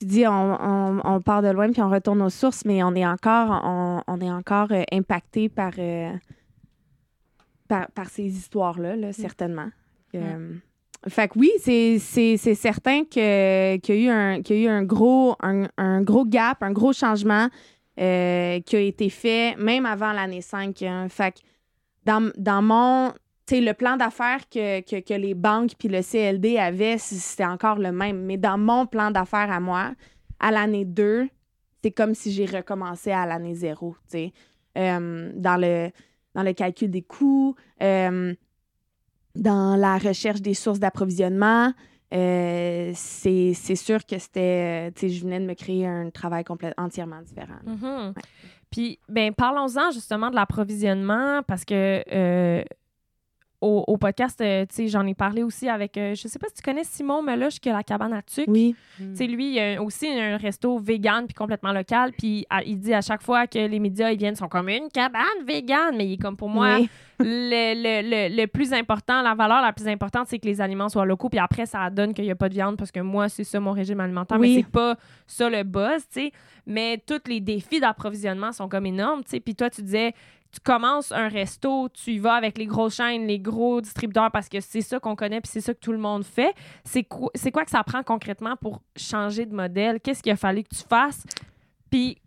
C: tu dis, on, on, on part de loin, puis on retourne aux sources, mais on est encore, on, on est encore euh, impacté par, euh, par, par ces histoires-là, là, certainement. Euh, fait que oui, c'est certain que- qu'il y, a eu un- qu'il y a eu un gros, un, un gros gap, un gros changement qui a été fait même avant l'année 5. hein. Fait que dans, dans mon tu sais, le plan d'affaires que, que, que les banques puis le CLD avaient, c'était encore le même. Mais dans mon plan d'affaires à moi, à l'année 2, c'est comme si j'ai recommencé à l'année 0, tu sais. Euh, dans, le, dans le calcul des coûts, euh, dans la recherche des sources d'approvisionnement, euh, c'est sûr que c'était... euh, Tu sais, je venais de me créer un travail complètement entièrement différent.
A: Mhm. Puis, ben, parlons-en justement de l'approvisionnement parce que au, au podcast, euh, tu sais, j'en ai parlé aussi avec, euh, je sais pas si tu connais Simon Meloche qui a la cabane à Tuc.
C: Oui.
B: Mm.
A: Tu sais, lui, il a aussi un resto vegan puis complètement local. Puis il dit à chaque fois que les médias ils viennent, ils sont comme une cabane vegan. Mais il est comme pour moi,
C: Oui.
A: le, le, le, le plus important, la valeur la plus importante, c'est que les aliments soient locaux. Puis après, ça donne qu'il n'y a pas de viande parce que moi, c'est ça mon régime alimentaire.
C: Oui.
A: Mais c'est pas ça le buzz, tu sais. Mais tous les défis d'approvisionnement sont comme énormes, tu sais. Puis toi, tu disais, tu commences un resto, tu y vas avec les grosses chaînes, les gros distributeurs parce que c'est ça qu'on connaît puis c'est ça que tout le monde fait. C'est quoi, c'est quoi que ça prend concrètement pour changer de modèle? Qu'est-ce qu'il a fallu que tu fasses? Puis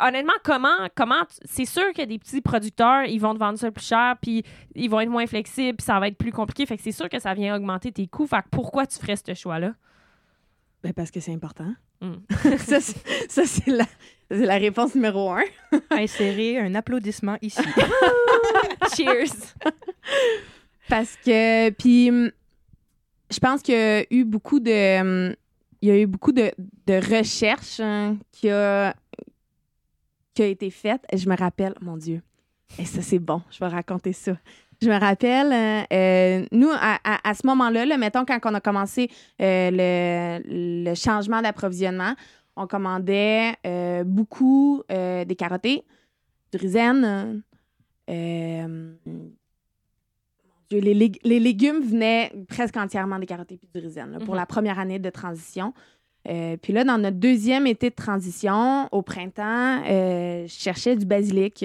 A: honnêtement, comment, comment c'est sûr que des petits producteurs, ils vont te vendre ça plus cher, puis ils vont être moins flexibles, puis ça va être plus compliqué. Fait que c'est sûr que ça vient augmenter tes coûts. Fait que pourquoi tu ferais ce choix-là?
C: Ben, parce que c'est important.
A: Mm.
C: ça, c'est- la, réponse numéro un.
B: Insérer un applaudissement ici.
A: Cheers!
C: Parce que, puis, hum, je pense qu'il y a eu beaucoup de, hum, il y a eu beaucoup de, de recherches hein, qui, a, qui a été faite. Et je me rappelle, mon Dieu, et ça c'est bon, je vais raconter ça. Je me rappelle, euh, euh, nous, à, à- à ce moment-là, là, mettons, quand on a commencé euh, le, le changement d'approvisionnement, on commandait euh, beaucoup des carottés, du Dieu, les, lég- les légumes venaient presque entièrement des carottes et du raisin là, pour
A: Mhm.
C: la première année de transition. Euh, puis là, dans notre deuxième été de transition, au printemps, euh, je cherchais du basilic.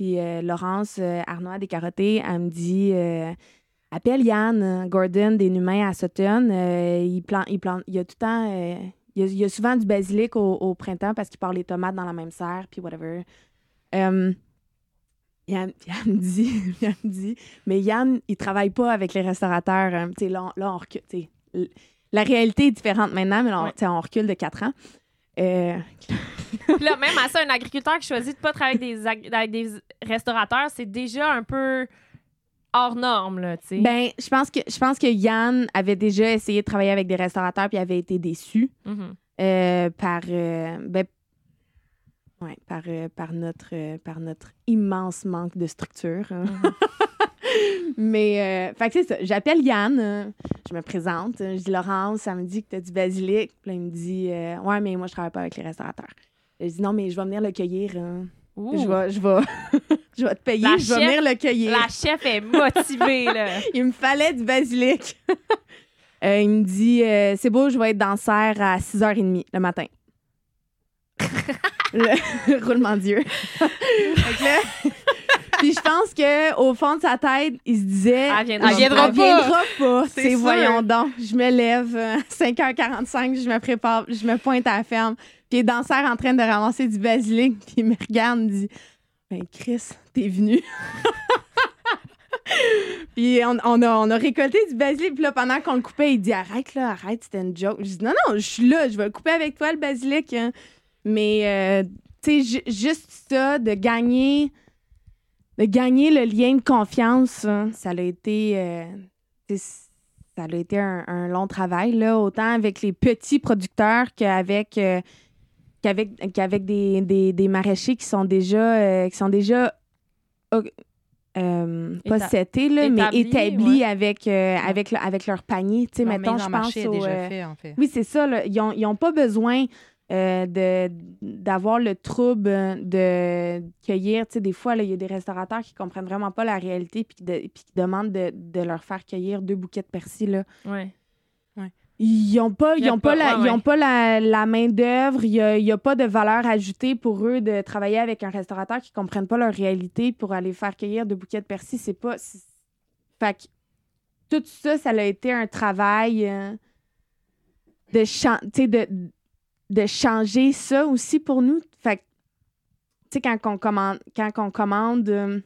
C: Puis euh, Laurence euh, Arnois des carottés, elle me dit euh, Appelle Yann Gordon des Humains à Sutton. Euh, il, plante, il, plante, il y a tout le temps. il, y a, il y a souvent du basilic au, au printemps parce qu'il part les tomates dans la même serre, puis whatever. Yann, Yann me dit, Yann me dit, mais Yann, il travaille pas avec les restaurateurs. hein. Là, on, là, on recule. La réalité est différente maintenant, mais là, on,
A: Ouais.
C: on recule de quatre ans. Euh,
A: là, même à ça, un agriculteur qui choisit de pas travailler avec des, avec des restaurateurs, c'est déjà un peu hors norme, là, tu sais.
C: ben, je pense que je pense que Yann avait déjà essayé de travailler avec des restaurateurs puis avait été déçu
A: Mhm.
C: euh, par euh, ben, Ouais, par, euh, par, notre, euh, par notre immense manque de structure. hein.
A: Mhm.
C: Mais, euh, c'est ça. J'appelle Yann, euh, je me présente. Je dis Laurence, ça me dit que tu as du basilic. Puis là, il me dit Ouais, mais moi, je travaille pas avec les restaurateurs. Je dis Non, mais je vais venir le cueillir. hein. Je vais, je vais, je vais te payer,
A: La
C: je vais
A: chef-
C: venir le cueillir.
A: La chef est motivée, là.
C: Il me fallait du basilic. Il me dit C'est beau, je vais être dans cerf à 6h30 le matin. Le roulement d'yeux. Puis je pense que au fond de sa tête, il se disait
A: Elle viendra
B: Elle viendra pas.
C: viendra pas.
B: C'est
C: voyons donc. Je me lève euh, 5h45, je me prépare, je me pointe à la ferme. Puis il est dans le cerf en train de ramasser du basilic, puis il me regarde, me dit Ben Chris, t'es venu. Puis on, on a, on a récolté du basilic. Puis là, pendant qu'on le coupait, il dit Arrête, là, arrête, c'était une joke. Je dis Non, non, je suis là, je vais le couper avec toi, le basilic. hein. Mais, euh, tu sais, ju- juste ça, de gagner, de gagner le lien de confiance, hein, ça a été, euh, ça a été un, un long travail, là, autant avec les petits producteurs qu'avec. euh, qu'avec qu'avec des, des, des maraîchers qui sont déjà euh, qui sont déjà euh, pas
A: Éta-
C: setés, là, mais
A: établis, ouais.
C: avec, avec, avec leur panier. Tu sais, mettons, je pense au,
B: déjà fait, en fait.
C: oui, c'est ça. là. Ils n'ont ils ont pas besoin euh, de d'avoir le trouble de cueillir. Tu sais, des fois, il y a des restaurateurs qui comprennent vraiment pas la réalité puis qui, de- puis qui demandent de, de leur faire cueillir deux bouquets de persil. Là.
A: Ouais.
C: Ils n'ont pas, ils ont pas, la, ils ont pas la, la main-d'œuvre. Il n'y a, y a pas de valeur ajoutée pour eux de travailler avec un restaurateur qui ne comprennent pas leur réalité pour aller faire cueillir deux bouquets de persil. C'est pas. c'est- Fait que tout ça, ça a été un travail euh, de, chan- tu sais, de, de changer ça aussi pour nous. Fait que, tu sais, quand on commande, quand on commande euh,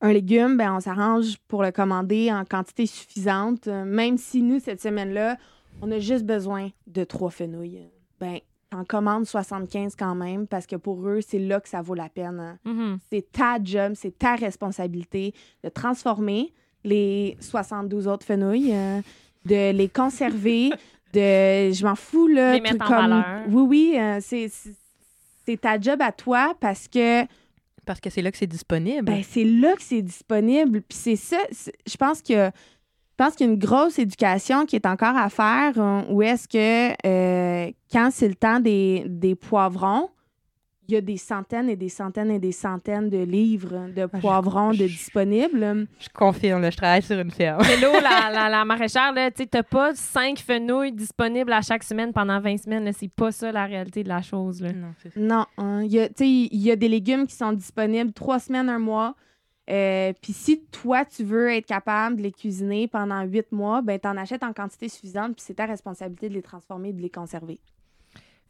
C: un légume, ben, on s'arrange pour le commander en quantité suffisante. Euh, même si nous, cette semaine-là, on a juste besoin de trois fenouilles. Ben, t'en commandes 75 quand même parce que pour eux, c'est là que ça vaut la peine. hein
A: Mhm.
C: c'est ta job, c'est ta responsabilité de transformer les 72 autres fenouilles, euh, de les conserver, de je m'en fous là,
A: Les mettre
C: truc
A: en valeur.
C: oui oui, euh, c'est ta job à toi parce que
B: Parce que c'est là que c'est disponible.
C: ben, c'est là que c'est disponible. Puis c'est ça, je pense que je pense qu'il y a une grosse éducation qui est encore à faire. hein, où est-ce que euh, quand c'est le temps des, des poivrons, il y a des centaines et des centaines et des centaines de livres de
B: je-
C: poivrons de
B: je-
C: disponibles.
B: Je confirme, là, je travaille sur une ferme.
A: Hello, la, la, la maraîchère, tu t'as pas cinq fenouilles disponibles à chaque semaine pendant 20 semaines. C'est pas ça la réalité de la chose. Là.
B: non.
C: Non, hein, il y a, tu sais, il y a des légumes qui sont disponibles trois semaines, un mois. Euh, Puis si toi, tu veux être capable de les cuisiner pendant huit mois, ben t'en achètes en quantité suffisante, puis c'est ta responsabilité de les transformer et de les conserver.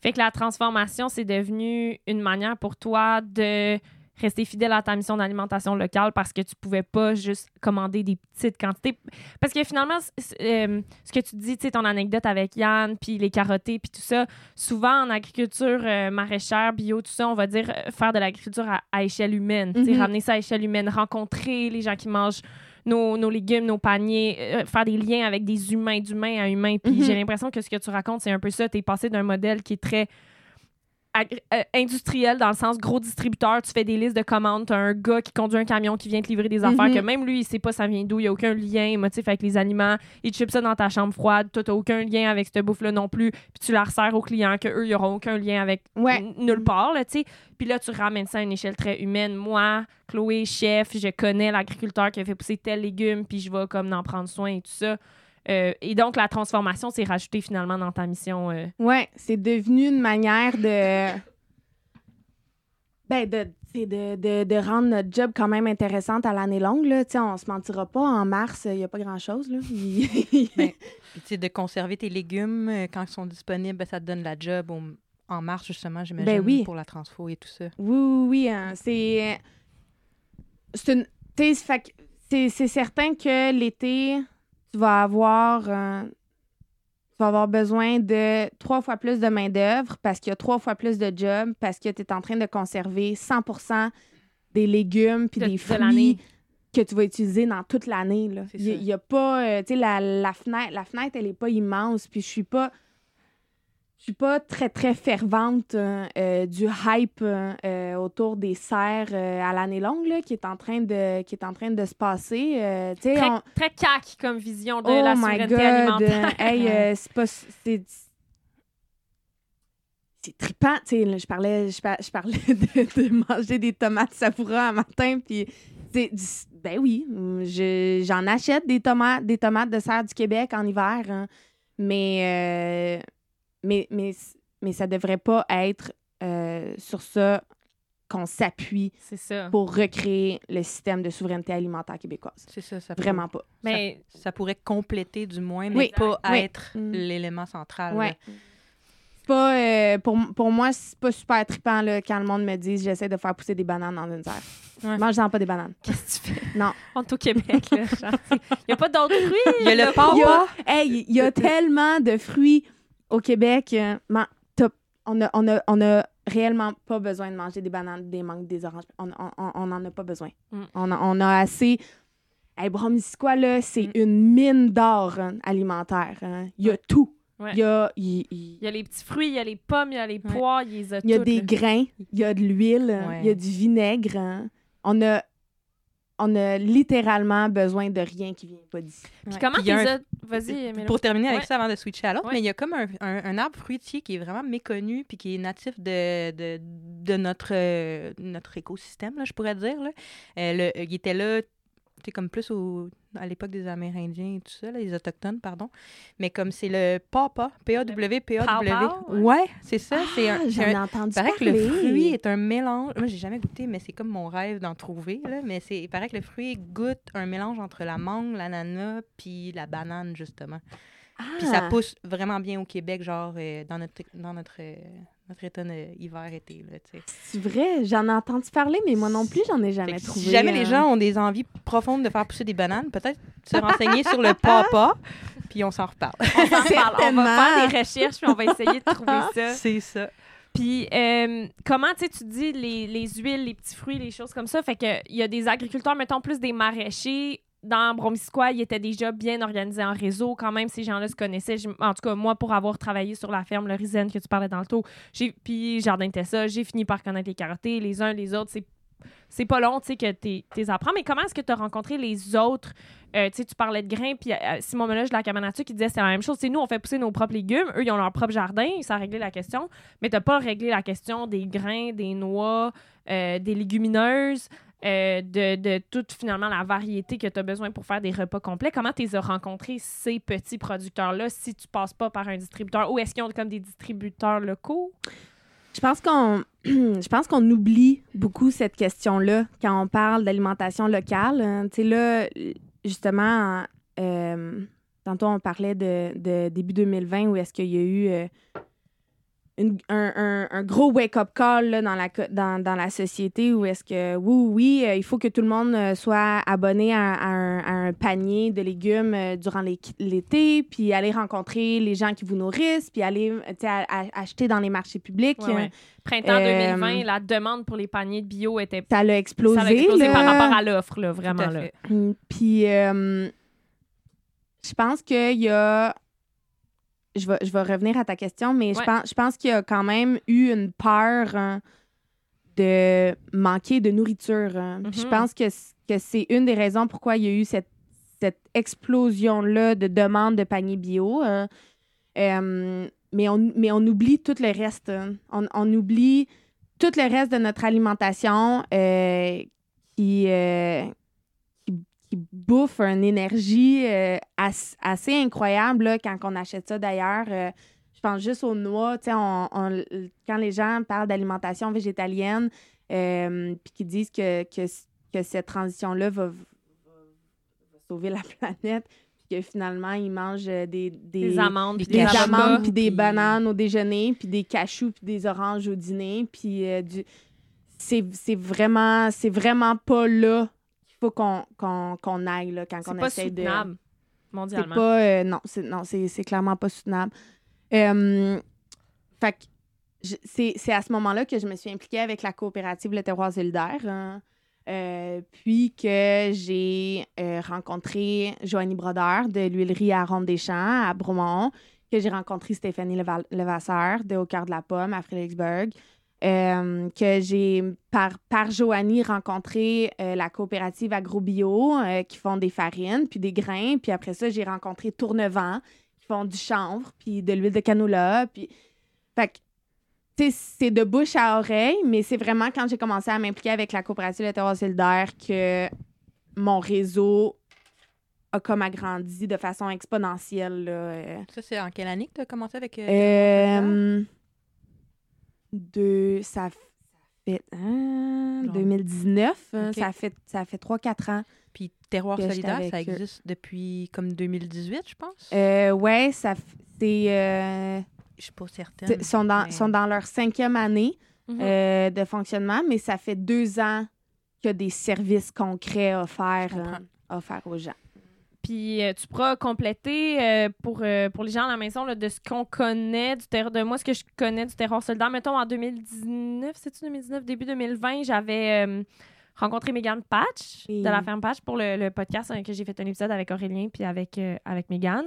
A: Fait que la transformation, c'est devenu une manière pour toi de rester fidèle à ta mission d'alimentation locale parce que tu pouvais pas juste commander des petites quantités. Parce que finalement, euh, ce que tu dis, tu sais, ton anecdote avec Yann, puis les carottés, puis tout ça, souvent en agriculture euh, maraîchère, bio, tout ça, on va dire euh, faire de l'agriculture à, à échelle humaine.
C: Mhm.
A: Ramener ça à échelle humaine, rencontrer les gens qui mangent nos, nos légumes, nos paniers, euh, faire des liens avec des humains, d'humain à humain. Puis
C: Mhm.
A: j'ai l'impression que ce que tu racontes, c'est un peu ça. Tu es passé d'un modèle qui est très euh, industriel dans le sens gros distributeur, tu fais des listes de commandes, tu as un gars qui conduit un camion qui vient te livrer des affaires
C: Mhm.
A: que même lui, il sait pas ça vient d'où, il y a aucun lien émotif avec les aliments, il te chip ça dans ta chambre froide, toi t'as aucun lien avec cette bouffe là non plus, puis tu la resserres aux clients que eux ils auront aucun lien avec
C: Ouais.
A: nulle part là, tu sais. Puis là tu ramènes ça à une échelle très humaine. Moi, Chloé, chef, je connais l'agriculteur qui a fait pousser tel légume, puis je vais comme en prendre soin et tout ça. Euh, et donc la transformation s'est rajoutée finalement dans ta mission euh,
C: Ouais, c'est devenu une manière de. Ben, de, de, de, de rendre notre job quand même intéressante à l'année longue. Là. Tu sais, on se mentira pas, en mars, il n'y a pas grand-chose.
B: Ben, Puis, tu sais, de conserver tes légumes euh, quand ils sont disponibles, ben, ça te donne la job au- en mars, justement, j'imagine,
C: Ben oui.
B: pour la transfo et tout ça.
C: Oui, oui, oui. hein, c'est. C'est une. c'est certain que l'été, tu vas avoir. euh, tu vas avoir besoin de trois fois plus de main-d'œuvre parce qu'il y a trois fois plus de jobs, parce que tu es en train de conserver 100 des légumes puis
A: de,
C: des
A: de
C: fruits
A: l'année.
C: que tu vas utiliser dans toute l'année. Il y a- pas. euh, tu sais, la, la, fenêtre, la fenêtre, elle est pas immense. Puis je suis pas. Je suis pas très, très fervente euh, euh, du hype euh, autour des serres à l'année longue là, qui, est en train de, qui est en train de se passer. Tu sais,
A: Très,
C: on-
A: très cac comme vision de
C: Oh
A: la
C: my
A: souveraineté
C: God!
A: alimentaire.
C: Hey, c'est pas... C'est... C'est trippant, tu sais, là, je parlais, je, par- je parlais de, de manger des tomates savoura un matin, puis ben oui, je- j'en achète des tomates, des tomates de serre du Québec en hiver, hein, mais, euh, mais, mais, mais ça devrait pas être euh, sur ça qu'on s'appuie pour recréer le système de souveraineté alimentaire québécoise.
B: C'est ça, ça
C: Vraiment pas.
A: Mais
B: Ça pourrait compléter du moins, mais
C: Oui.
B: pas
C: Oui.
B: être
C: Mm.
B: l'élément central.
C: Ouais. pas, euh, pour, pour moi, c'est pas super trippant là, quand le monde me dit j'essaie de faire pousser des bananes dans une serre.
B: Ouais.
C: Mange-en pas des bananes.
A: qu'est-ce que tu fais?
C: Non.
A: On est au Québec, là. Il n'y a pas d'autres fruits.
B: Il y a le.
C: Il y a, hey, il y a tellement de fruits au Québec. euh, man, top. on, a, on, a, on a réellement pas besoin de manger des bananes, des mangues, des oranges. On n'en a pas besoin.
A: Mm.
C: On, a, on a assez. Hey, là, c'est
B: Mm.
C: une mine d'or hein, alimentaire. hein. Il y a tout.
A: Ouais.
C: Il y a, il- il-
A: Il y a les petits fruits, il y a les pommes, il y a les poires, il y a
C: Il y a
A: toutes,
C: des grains, il y a de l'huile,
B: Ouais.
C: il y a du vinaigre. hein. On a, on a littéralement besoin de rien qui vient pas d'ici.
A: Puis
B: Ouais.
A: comment
B: un-
A: as... Vas-y.
B: Pour terminer avec
A: Ouais.
B: ça avant de switcher à l'autre,
A: Ouais.
B: mais il y a comme un, un- un arbre fruitier qui est vraiment méconnu puis qui est natif de, de, de notre, euh, notre écosystème, là, je pourrais dire. Là. Euh, le- il était là, tu comme plus au, à l'époque des Amérindiens et tout ça, là, les Autochtones, pardon. Mais comme c'est le papa, P-A-W, P-A-W.
A: Ouais.
B: Ouais, c'est ça. c'est un,
C: Ah,
B: c'est
C: j'en
B: un-
C: ai entendu
B: il paraît que le fruit est un mélange. Moi, j'ai jamais goûté, mais c'est comme mon rêve d'en trouver. Là. Mais c'est, il paraît que le fruit goûte un mélange entre la mangue, l'ananas, puis la banane, justement. Puis ça
C: Ah.
B: pousse vraiment bien au Québec, genre euh, dans notre dans notre euh, notre automne euh, hiver été là, tu sais.
C: C'est vrai, j'en ai entendu parler, mais moi non plus, j'en ai jamais trouvé.
B: Si jamais les
C: hein.
B: gens ont des envies profondes de faire pousser des bananes, peut-être se renseigner sur le papa, puis on s'en reparle.
A: On s'en parle. On va faire des recherches, puis on va essayer de trouver ça.
B: C'est ça.
A: Puis, euh, comment, tu sais, tu dis les, les huiles, les petits fruits, les choses comme ça. Fait que il y a des agriculteurs, mettons, plus des maraîchers. Dans Bromisquois, ils étaient déjà bien organisés en réseau. Quand même, ces gens-là se connaissaient. En tout cas, moi, pour avoir travaillé sur la ferme, le Risen que tu parlais dans le taux, j'ai- puis Jardin Tessa, j'ai fini par connaître les carottés, les uns, les autres. C'est c'est pas long, tu sais, que tu les apprends. Mais comment est-ce que tu as rencontré les autres? Euh, tu sais, parlais de grains, puis euh, Simon Meloche de la cabane à qui disait c'est la même chose. C'est nous, on fait pousser nos propres légumes. Eux, ils ont leur propre jardin. Ça a réglé la question. Mais t'as pas réglé la question des grains, des noix, euh, des légumineuses, euh, de, de toute, finalement, la variété que tu as besoin pour faire des repas complets. Comment tu les as rencontrés, ces petits producteurs-là, si tu passes pas par un distributeur? Ou est-ce qu'ils ont comme des distributeurs locaux?
C: Je pense qu'on je pense qu'on oublie beaucoup cette question-là quand on parle d'alimentation locale. hein. Tu sais, là, justement, euh, tantôt, on parlait de, de début 2020 où est-ce qu'il y a eu euh, une- un, un- un gros wake-up call là, dans, la, dans, dans la société où est-ce que, oui, oui, euh, il faut que tout le monde euh, soit abonné à, à un, à un panier de légumes euh, durant l'été, puis aller rencontrer les gens qui vous nourrissent, puis aller à- acheter dans les marchés publics.
A: Ouais, ouais. Printemps
C: Euh,
A: 2020, la demande pour les paniers de bio était
C: Ça l'a explosé.
A: ça a explosé
C: là.
A: par rapport à l'offre, vraiment. Là.
C: Puis, je pense qu'il y a. Je vais, je vais revenir à ta question, mais je pense, je pense qu'il y a quand même eu une peur hein, de manquer de nourriture. hein. Je
A: Mhm.
C: pense que, que c'est une des raisons pourquoi il y a eu cette, cette explosion-là de demande de paniers bio. hein. Euh, mais, on, mais on oublie tout le reste. On, on oublie tout le reste de notre alimentation euh, qui, euh, qui, bouffe une énergie euh, as- assez incroyable là, quand on achète ça d'ailleurs. Euh, je pense juste aux noix. On, on- quand les gens parlent d'alimentation végétalienne, euh, puis qu'ils disent que, que, que cette transition-là va, sauver la planète, puis que finalement, ils mangent euh, des, des,
A: Des amandes,
B: des
A: puis
C: des amandes puis des bananes au déjeuner puis des cachous puis des oranges au dîner puis du c'est vraiment c'est vraiment pas là faut qu'on qu'on qu'on aille là, quand on essaie de
A: soutenable
C: c'est
A: mondialement.
C: pas euh, non c'est non c'est c'est clairement pas soutenable Euh, fait que je- c'est c'est à ce moment-là que je me suis impliquée avec la coopérative Le Terroir solidaire hein. Euh, puis que j'ai euh, rencontré Joanie Brodeur de l'huilerie à Ronde des Champs à Bromont, que j'ai rencontré Stéphanie Leva- Levasseur de Au cœur de la pomme à Fredericksburg. Euh, que j'ai, par, par Joanie, rencontré euh, la coopérative AgroBio euh, qui font des farines puis des grains. Puis après ça, j'ai rencontré Tournevent qui font du chanvre puis de l'huile de canola. Puis... Fait que, tu sais, c'est de bouche à oreille, mais c'est vraiment quand j'ai commencé à m'impliquer avec la coopérative de terroir solidaire que mon réseau a comme agrandi de façon exponentielle. Là.
B: Ça, c'est en quelle année que tu as commencé avec.
C: De, ça fait hein,
B: Genre-
C: 2019, hein,
B: Ok.
C: ça fait ça fait 3-4 ans.
B: Puis Terroir solidaire, ça
C: eux.
B: existe depuis comme 2018, je pense?
C: Euh, ouais, ça c'est euh,
B: Je suis pas certaine.
C: sont dans
B: mais-
C: sont dans leur cinquième année
A: Mhm.
C: euh, de fonctionnement, mais ça fait deux ans qu'il y a des services concrets offerts euh, offerts aux gens.
A: Puis euh, tu pourras compléter euh, pour, euh, pour les gens à la maison là, de ce qu'on connaît du terror. De moi, ce que je connais du terror soldat. Mettons en 2019, c'est-tu 2019, début 2020, j'avais rencontré Megan Patch
C: Oui.
A: de la ferme Patch pour le, le podcast euh, que j'ai fait un épisode avec Aurélien puis avec, euh, avec Megan.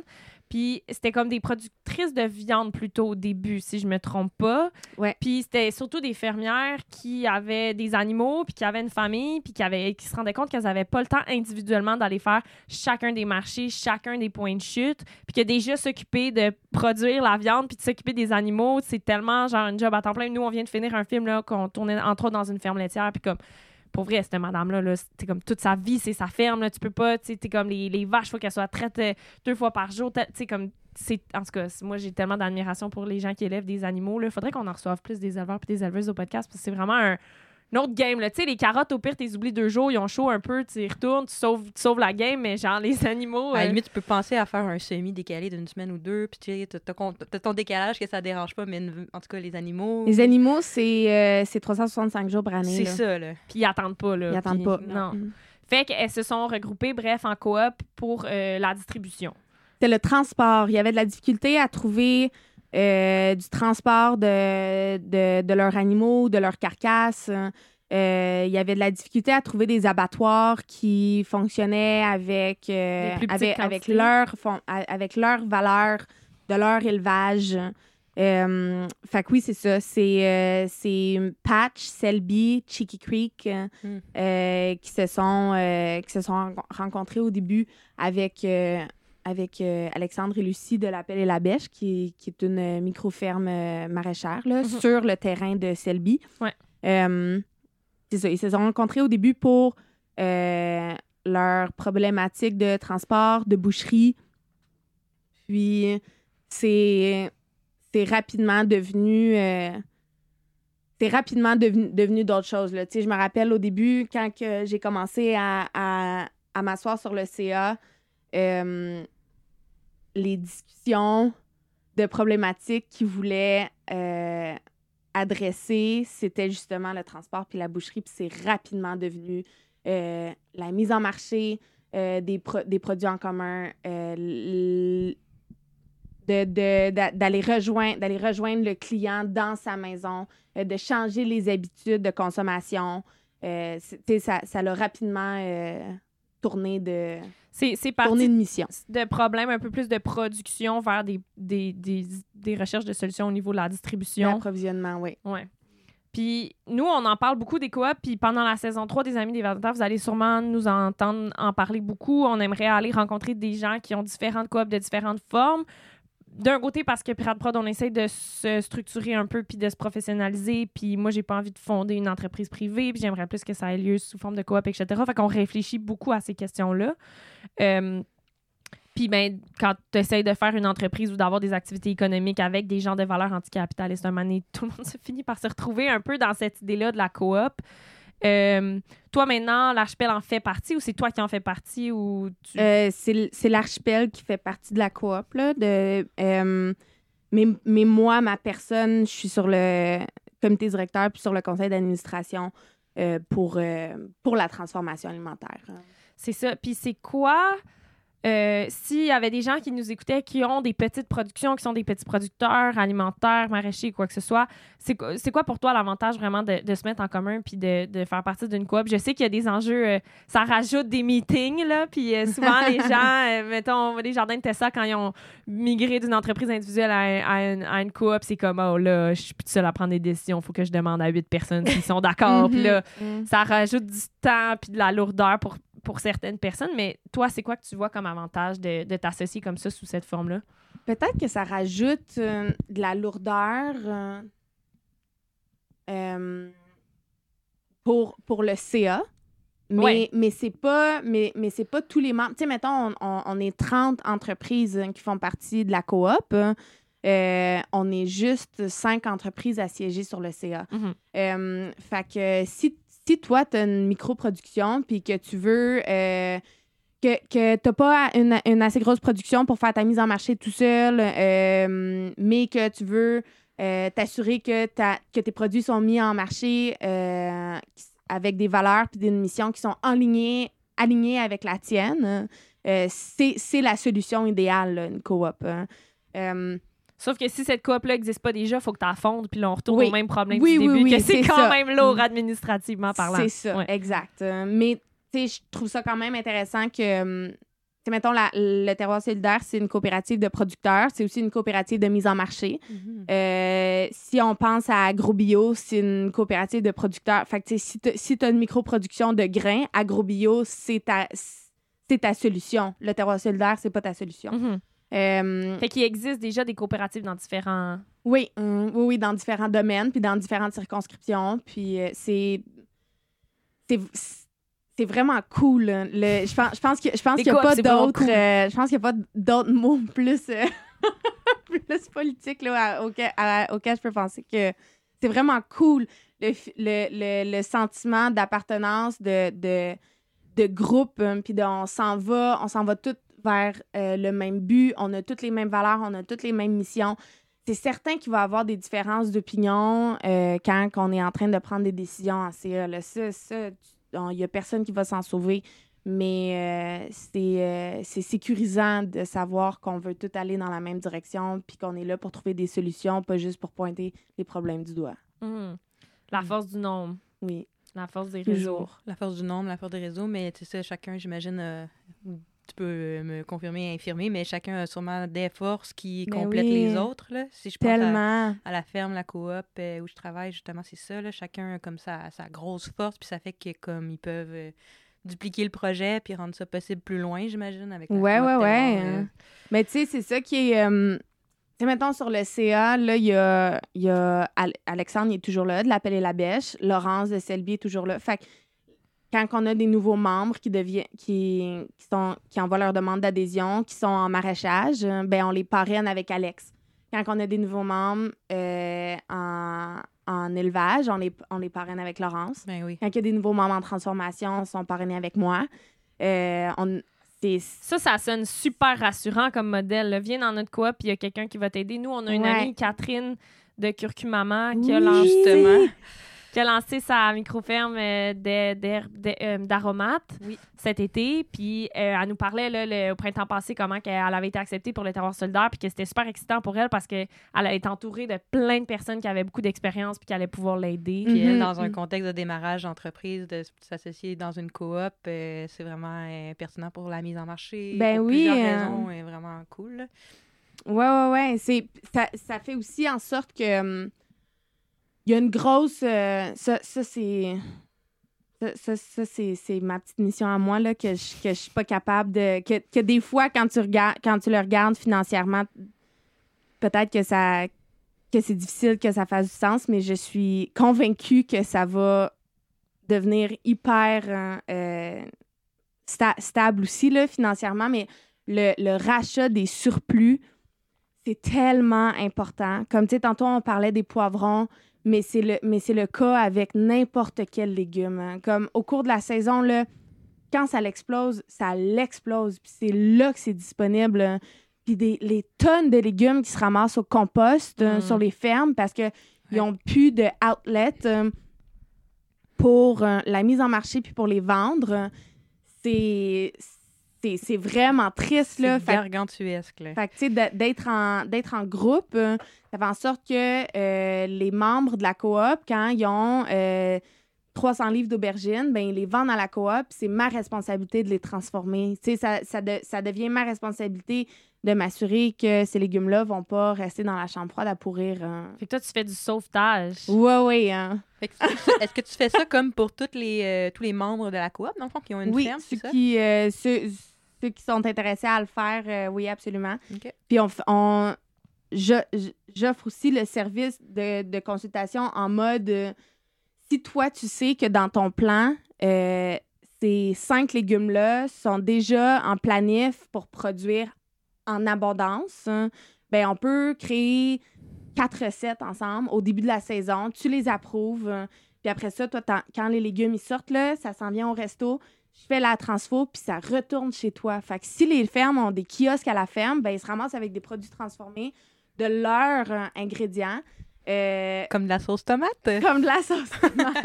A: Puis c'était comme des productrices de viande plutôt au début, si je me trompe pas.
C: Ouais.
A: Puis c'était surtout des fermières qui avaient des animaux, puis qui avaient une famille, puis qui, avaient, qui se rendaient compte qu'elles n'avaient pas le temps individuellement d'aller faire chacun des marchés, chacun des points de chute, puis que déjà s'occuper de produire la viande, puis de s'occuper des animaux, c'est tellement genre un job à temps plein. Nous, on vient de finir un film là, qu'on tournait entre autres dans une ferme laitière, puis comme pour vrai, cette madame-là, là, c'était comme toute sa vie, c'est sa ferme. Là, tu peux pas, tu comme les, les vaches, faut qu'elles soient traitées deux fois par jour. Tu comme, c'est, en tout cas, c'est- moi, j'ai tellement d'admiration pour les gens qui élèvent des animaux. Il faudrait qu'on en reçoive plus des éleveurs et des éleveuses au podcast parce que c'est vraiment un, un autre game. là. Tu sais, les carottes, au pire, tu les oublies deux jours, ils ont chaud un peu, tu y retournes, tu sauves, tu sauves la game, mais genre, les animaux.
B: À la
A: euh,
B: limite, tu peux penser à faire un semi décalé d'une semaine ou deux, puis tu t'as ton décalage que ça dérange pas, mais une- en tout cas, les animaux.
C: Les animaux, c'est euh, c'est 365 jours par année.
B: C'est ça, là.
A: Puis ils attendent pas, là.
C: Ils attendent pas.
A: Non.
C: Mm.
A: Fait qu'elles se sont regroupées, bref, en coop pour euh, la distribution.
C: C'était le transport. Il y avait de la difficulté à trouver euh, du transport de, de, de leurs animaux, de leurs carcasses. Euh, il y avait de la difficulté à trouver des abattoirs qui fonctionnaient avec, euh, avec, leur, avec leur valeur de leur élevage. Euh, fait que oui, c'est ça. C'est euh, c'est Patch, Selby, Cheeky Creek euh,
B: Mm.
C: euh, qui, se sont, qui se sont ren- rencontrés au début avec, avec euh, Alexandre et Lucie de La Pelle et la Bêche, qui, qui est une euh, micro-ferme euh, maraîchère là,
A: Mhm.
C: sur le terrain de Selby.
A: Ouais.
C: Euh, c'est ça. Ils se sont rencontrés au début pour euh, leur problématique de transport, de boucherie. Puis, c'est rapidement devenu. c'est rapidement devenu, devenu d'autres choses. Là. Tu sais, Je me rappelle au début, quand j'ai commencé à, à, à m'asseoir sur le CA, euh, les discussions de problématiques qu'ils voulaient euh, adresser, c'était justement le transport puis la boucherie. Puis c'est rapidement devenu euh, la mise en marché des, des produits en commun, d'aller rejoindre, rejoindre le client dans sa maison, de changer les habitudes de consommation. Ça l'a rapidement euh, tourné de,
A: C'est, c'est
C: tourné
A: parti
C: de mission.
A: de problèmes un peu plus de production vers des, des, des, des recherches de solutions au niveau de la distribution.
C: L'approvisionnement, oui.
A: Ouais. Puis nous, on en parle beaucoup des coops. Puis pendant la saison 3 des Amis des Verdanteurs, vous allez sûrement nous entendre en parler beaucoup. On aimerait aller rencontrer des gens qui ont différentes coops de différentes formes. D'un côté, parce que Pirate Prod, on essaie de se structurer un peu puis de se professionnaliser. Puis moi, j'ai pas envie de fonder une entreprise privée. Puis j'aimerais plus que ça ait lieu sous forme de coop, etc. Fait qu'on réfléchit beaucoup à ces questions-là. Euh, puis ben, quand tu essaies de faire une entreprise ou d'avoir des activités économiques avec des gens de valeurs anticapitalistes, un moment donné, tout le monde se finit par se retrouver un peu dans cette idée-là de la coop. Euh, toi, maintenant, l'archipel en fait partie ou c'est toi qui en fais partie ou tu...
C: Euh, c'est l'archipel qui fait partie de la coop. Là, de, euh, mais, mais moi, ma personne, je suis sur le comité directeur puis sur le conseil d'administration pour, pour la transformation alimentaire.
A: C'est ça. Puis c'est quoi euh, s'il y avait des gens qui nous écoutaient qui ont des petites productions, qui sont des petits producteurs alimentaires, maraîchers, quoi que ce soit, c'est quoi, pour toi l'avantage vraiment de, de se mettre en commun puis de, de faire partie d'une coop? Je sais qu'il y a des enjeux, euh, ça rajoute des meetings, là, puis euh, souvent les gens, mettons, les jardins de Tessa, quand ils ont migré d'une entreprise individuelle à, à une, à une coop, c'est comme, oh là, je suis plus seule à prendre des décisions, faut que je demande à huit personnes s'ils sont d'accord, puis là,
C: Mhm.
A: ça rajoute du temps puis de la lourdeur pour, pour certaines personnes. Mais toi, c'est quoi que tu vois comme avantage de, de t'associer comme ça sous cette forme-là?
C: Peut-être que ça rajoute euh, de la lourdeur euh, euh, pour, pour le CA. Mais,
A: Ouais.
C: mais c'est pas mais, mais c'est pas tous les membres. Tu sais, mettons, on, on- on est 30 entreprises hein, qui font partie de la coop. Euh, on est juste cinq entreprises assiégées sur le CA. Euh, fait que si, si toi, tu as une micro-production puis que tu veux euh, que, que tu n'as pas une, assez grosse production pour faire ta mise en marché tout seul, euh, mais que tu veux euh, t'assurer que, ta- que tes produits sont mis en marché avec des valeurs puis des missions qui sont alignées, alignées avec la tienne, c'est la solution idéale, une coop. hein.
A: Sauf que si cette coop-là n'existe pas déjà, il faut que tu la fondes, puis là, on retourne
C: Oui.
A: au même problème
C: Oui,
A: du
C: oui,
A: début,
C: oui,
A: que c'est quand
C: ça.
A: même lourd
C: Mm.
A: administrativement parlant.
C: C'est ça,
A: Ouais.
C: exact. Euh, mais, tu sais, je trouve ça quand même intéressant que, hum, tu sais, mettons, la- le terroir solidaire, c'est une coopérative de producteurs, c'est aussi une coopérative de mise en marché.
B: Mhm.
C: Euh, si on pense à AgroBio, c'est une coopérative de producteurs. Fait que, tu sais, si tu as une microproduction de grains, AgroBio, c'est ta, ta solution. Le terroir solidaire, c'est pas ta solution.
A: Mhm.
C: Euh,
A: Fait qu'il existe déjà des coopératives dans différents.
C: oui, hum, oui, oui, dans différents domaines, puis dans différentes circonscriptions. Puis euh, c'est. C'est. C'est vraiment cool. hein. Le, je pense, je pense que je pense qu'il n'y a pas d'autres.
A: cool.
C: euh, je pense qu'il a pas d'autres mots plus euh, plus politiques là, à- auxquels je peux penser que c'est vraiment cool le, le, le, le sentiment d'appartenance de, de, de groupe hein, puis on s'en va on s'en va tous vers euh, le même but on a toutes les mêmes valeurs on a toutes les mêmes missions c'est certain qu'il va y avoir des différences d'opinion euh, quand on est en train de prendre des décisions en CA. Là, ça, ça, il n'y a personne qui va s'en sauver. Mais euh, c'est euh, c'est sécurisant de savoir qu'on veut tout aller dans la même direction puis qu'on est là pour trouver des solutions, pas juste pour pointer les problèmes du doigt.
A: Mhm. La
B: Mm.
A: force du nombre,
C: Oui,
A: la force des réseaux.
C: toujours.
B: La force du nombre, la force des réseaux, mais tu sais, chacun, j'imagine, euh, tu peux euh, me confirmer, infirmer, mais chacun a sûrement des forces qui
C: Ben
B: complètent
C: oui.
B: les autres. Là. Si je pense à,
C: Tellement.
B: à la ferme, la coop euh, où je travaille, justement, c'est ça. Là, chacun a comme ça sa grosse force, puis ça fait que comme ils peuvent euh, dupliquer le projet puis rendre ça possible plus loin, j'imagine, avec la
C: Ouais,
B: coop
C: ouais, ouais.
B: euh.
C: Mais tu sais, c'est ça qui est. tu sais, mettons sur le CA, là, il y a, y a Al- Alexandre, il est toujours là, de l'Appel et la Bêche. Laurence de Selby est toujours là. Fait que quand on a des nouveaux membres qui, deviennent, qui, qui, sont, qui envoient leur demande d'adhésion, qui sont en maraîchage, euh, ben on les parraine avec Alex. Quand on a des nouveaux membres euh, en, en élevage, on les, on les parraine avec Laurence.
B: Ben oui.
C: Quand il y a des nouveaux membres en transformation, ils sont parrainés avec moi. Euh, on,
A: Ça, ça sonne super rassurant comme modèle. là. Viens dans notre coop, puis il y a quelqu'un qui va t'aider. Nous, on a une
C: Ouais.
A: amie, Catherine de Curcumama, qui a lancé. Qui a lancé sa micro-ferme euh, euh, d'aromates
B: Oui.
A: cet été. Puis euh, elle nous parlait là, le- au printemps passé comment qu'elle elle avait été acceptée pour le terroir solidaire puis que c'était super excitant pour elle parce qu'elle a été entourée de plein de personnes qui avaient beaucoup d'expérience puis qui allaient pouvoir l'aider.
B: Puis elle, dans un
C: mhm.
B: contexte de démarrage d'entreprise, de s'associer dans une coop, euh, c'est vraiment euh, pertinent pour la mise en marché.
C: Ben
B: pour
C: oui,
B: Plusieurs
C: euh,
B: est vraiment cool. là.
C: Ouais, ouais, ouais. C'est, ça, ça fait aussi en sorte que. Il y a une grosse. euh, ça, ça, c'est. Ça, ça, c'est, ma petite mission à moi, là, que je, que suis pas capable de. Que, que des fois, quand tu, regardes, quand tu le regardes financièrement, peut-être que ça. que c'est difficile que ça fasse du sens, mais je suis convaincue que ça va devenir hyper euh, euh, sta- stable aussi, là, financièrement. Mais le rachat des surplus, c'est tellement important. Comme tu sais, tantôt, on parlait des poivrons, mais c'est le, mais le cas avec n'importe quel légume. hein. Comme au cours de la saison, là, quand ça l'explose, ça l'explose. Puis c'est là que c'est disponible. hein. Puis des, les tonnes de légumes qui se ramassent au compost euh,
A: Mm.
C: sur les fermes parce qu'ils n'ont plus de outlet euh, pour euh, la mise en marché puis pour les vendre. C'est c'est c'est vraiment triste, là.
B: C'est
C: Fait-
B: gargantuesque, là.
C: fait que, tu sais, d'être en, d'être en groupe, euh, ça fait en sorte que euh, les membres de la coop, quand ils ont euh, 300 livres d'aubergines, ben ils les vendent à la coop, puis c'est ma responsabilité de les transformer. Tu sais, ça, ça, de- ça devient ma responsabilité de m'assurer que ces légumes-là vont pas rester dans la chambre froide à pourrir. hein.
A: Fait que toi, tu fais du sauvetage.
C: Ouais, ouais, hein.
B: Fait que tu- Est-ce que tu fais ça comme pour toutes les, euh, tous les membres de la coop, dans le fond, qui ont une
C: oui,
B: ferme,
C: ceux
B: c'est ça?
C: qui, euh, ceux, ceux qui sont intéressés à le faire, euh, oui, absolument. Puis on, j'offre aussi le service de, de consultation en mode euh, si toi tu sais que dans ton plan euh, ces cinq légumes là sont déjà en planif pour produire en abondance, hein, ben on peut créer quatre recettes ensemble au début de la saison. Tu les approuves. hein, puis après ça, toi, quand les légumes ils sortent, là, ça s'en vient au resto. Je fais la transfo, puis ça retourne chez toi. Fait que si les fermes ont des kiosques à la ferme, ben, ils se ramassent avec des produits transformés de leurs euh, ingrédients. euh,
B: Comme de la sauce tomate,
C: comme de la sauce tomate.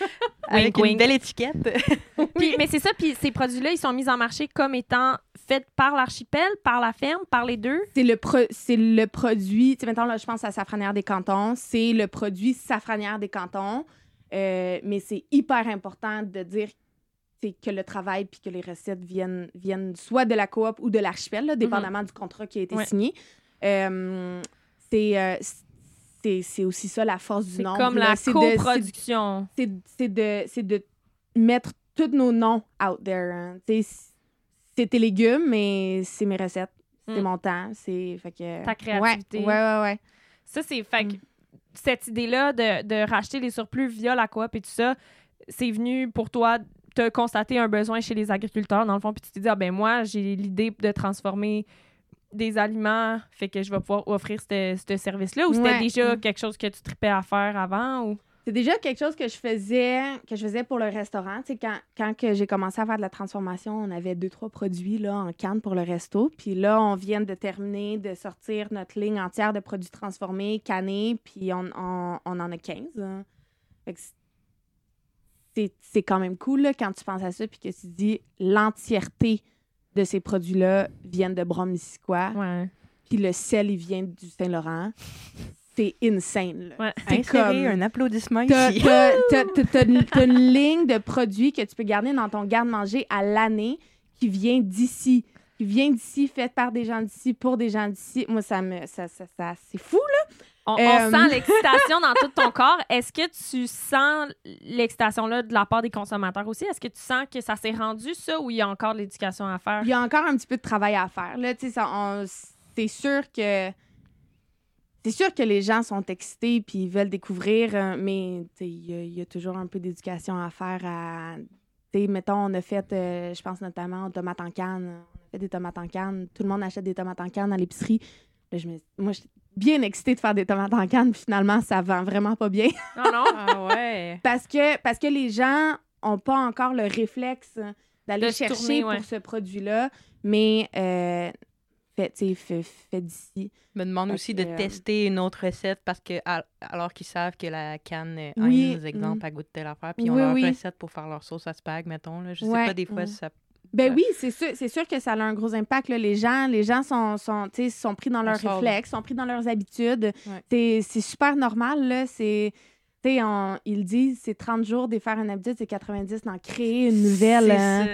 B: avec
A: wink.
B: une belle étiquette.
A: Puis- mais c'est ça, puis ces produits-là, ils sont mis en marché comme étant faits par l'archipel, par la ferme, par les deux?
C: c'est le, pro- c'est le produit. Tu sais, maintenant, là, je pense à Safranière des Cantons. C'est le produit Safranière des Cantons. Euh, mais c'est hyper important de dire que le travail puis que les recettes viennent, viennent soit de la coop ou de l'archipel, là, dépendamment du contrat qui a été
A: Ouais.
C: signé. Euh, c'est, euh, c'est, c'est aussi ça la force du
A: C'est
C: nom.
A: comme la
C: C'est de- c'est-
A: coproduction.
C: c'est c'est de, c'est de mettre tous nos noms out there. hein. C'est tes légumes, mais c'est mes recettes. C'est
A: Mm.
C: mon temps. C'est. Fait que,
A: Ta créativité.
C: Ouais, ouais, ouais. ouais.
A: Ça, c'est. Fait
C: Mm.
A: cette idée-là de, de racheter les surplus via la coop et tout ça, c'est venu pour toi te constater un besoin chez les agriculteurs, dans le fond, puis tu t'es dit, ah ben moi, j'ai l'idée de transformer des aliments, fait que je vais pouvoir offrir ce ce service-là, ou c'était
C: Ouais.
A: déjà quelque chose que tu tripais à faire avant, ou...
C: C'est déjà quelque chose que je faisais que je faisais pour le restaurant. Tu sais, quand j'ai commencé à faire de la transformation, on avait deux, trois produits là, en canne pour le resto. Puis là, on vient de terminer de sortir notre ligne entière de produits transformés, cannés, puis on, on, on en a 15. hein. Fait que c'est- c'est quand même cool là, quand tu penses à ça, puis que tu te dis l'entièreté de ces produits-là viennent de Brome-Missisquoi,
A: Ouais.
C: puis le sel, il vient du Saint-Laurent. C'est insane. Là.
A: Ouais.
C: C'est
B: Insérer
C: comme-
B: un applaudissement
C: t'as une ligne de produits que tu peux garder dans ton garde-manger à l'année qui vient d'ici. Qui vient d'ici, faite par des gens d'ici, pour des gens d'ici. Moi, ça me. Ça, ça, ça- c'est fou, là.
A: On, on sent l'excitation dans tout ton corps. Est-ce que tu sens l'excitation-là de la part des consommateurs aussi? Est-ce que tu sens que ça s'est rendu, ça, ou il y a encore de l'éducation à faire?
C: Il y a encore un petit peu de travail à faire. Là, tu sais, c'est sûr que. C'est sûr que les gens sont excités puis ils veulent découvrir, euh, mais il y, a- il y a toujours un peu d'éducation à faire. À, mettons, on a fait, euh, je pense notamment aux tomates en canne. On a fait des tomates en canne. Tout le monde achète des tomates en canne à l'épicerie. Là, je me, moi, bien excitée de faire des tomates en canne. puis Finalement, ça vend vraiment pas bien.
A: Non, non.
B: Ah ouais.
C: Parce que, parce que les gens ont pas encore le réflexe d'aller
A: De
C: chercher
A: tourner, ouais.
C: pour ce produit-là, mais euh, fait, fait, fait d'ici.
B: me demande aussi
C: que,
B: de
C: euh,
B: tester une autre recette parce que al- alors qu'ils savent que la canne euh,
C: Oui,
B: Heinz, exemple,
C: mm.
B: elle goûte telle affaire, puis ils ont
C: Oui,
B: leur
C: oui.
B: recette pour faire leur sauce à spag, mettons. Là. Je sais
C: Ouais,
B: pas des fois si ça...
C: Ben
B: Ouais.
C: oui, c'est sûr, c'est sûr que ça a un gros impact. là. Les gens, les gens sont, sont, sont pris dans leurs réflexes, sont pris dans leurs habitudes.
B: Ouais.
C: C'est- super normal. Là. C'est, on- ils disent c'est 30 jours de faire une habitude, c'est 90 d'en créer une nouvelle. hein.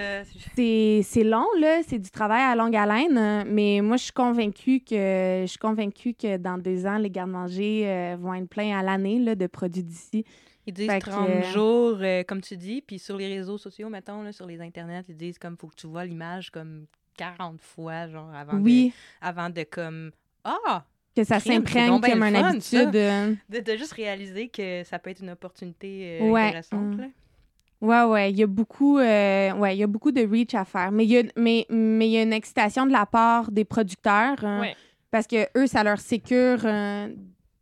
B: C'est
C: long, là. C'est du travail à longue haleine. euh, Mais moi, je suis convaincue que je suis convaincue que dans deux ans, les garde-manger euh, vont être pleins à l'année là, de produits d'ici.
B: Ils disent
C: Fait que,
B: 30
C: euh,
B: jours, euh, comme tu dis, puis sur les réseaux sociaux, mettons, là, sur les internets, ils disent comme faut que tu vois l'image comme 40 fois, genre, avant
C: Oui,
B: de, avant de comme... Ah!
C: que ça s'imprègne comme une habitude. euh.
B: De, de juste réaliser que ça peut être une opportunité euh,
C: Ouais,
B: intéressante,
C: mm.
B: là.
C: Ouais, ouais, il y a beaucoup, euh, ouais, il y a beaucoup de reach à faire. Mais il y a, mais, mais il y a une excitation de la part des producteurs hein,
A: Ouais.
C: parce que eux, ça leur sécure euh,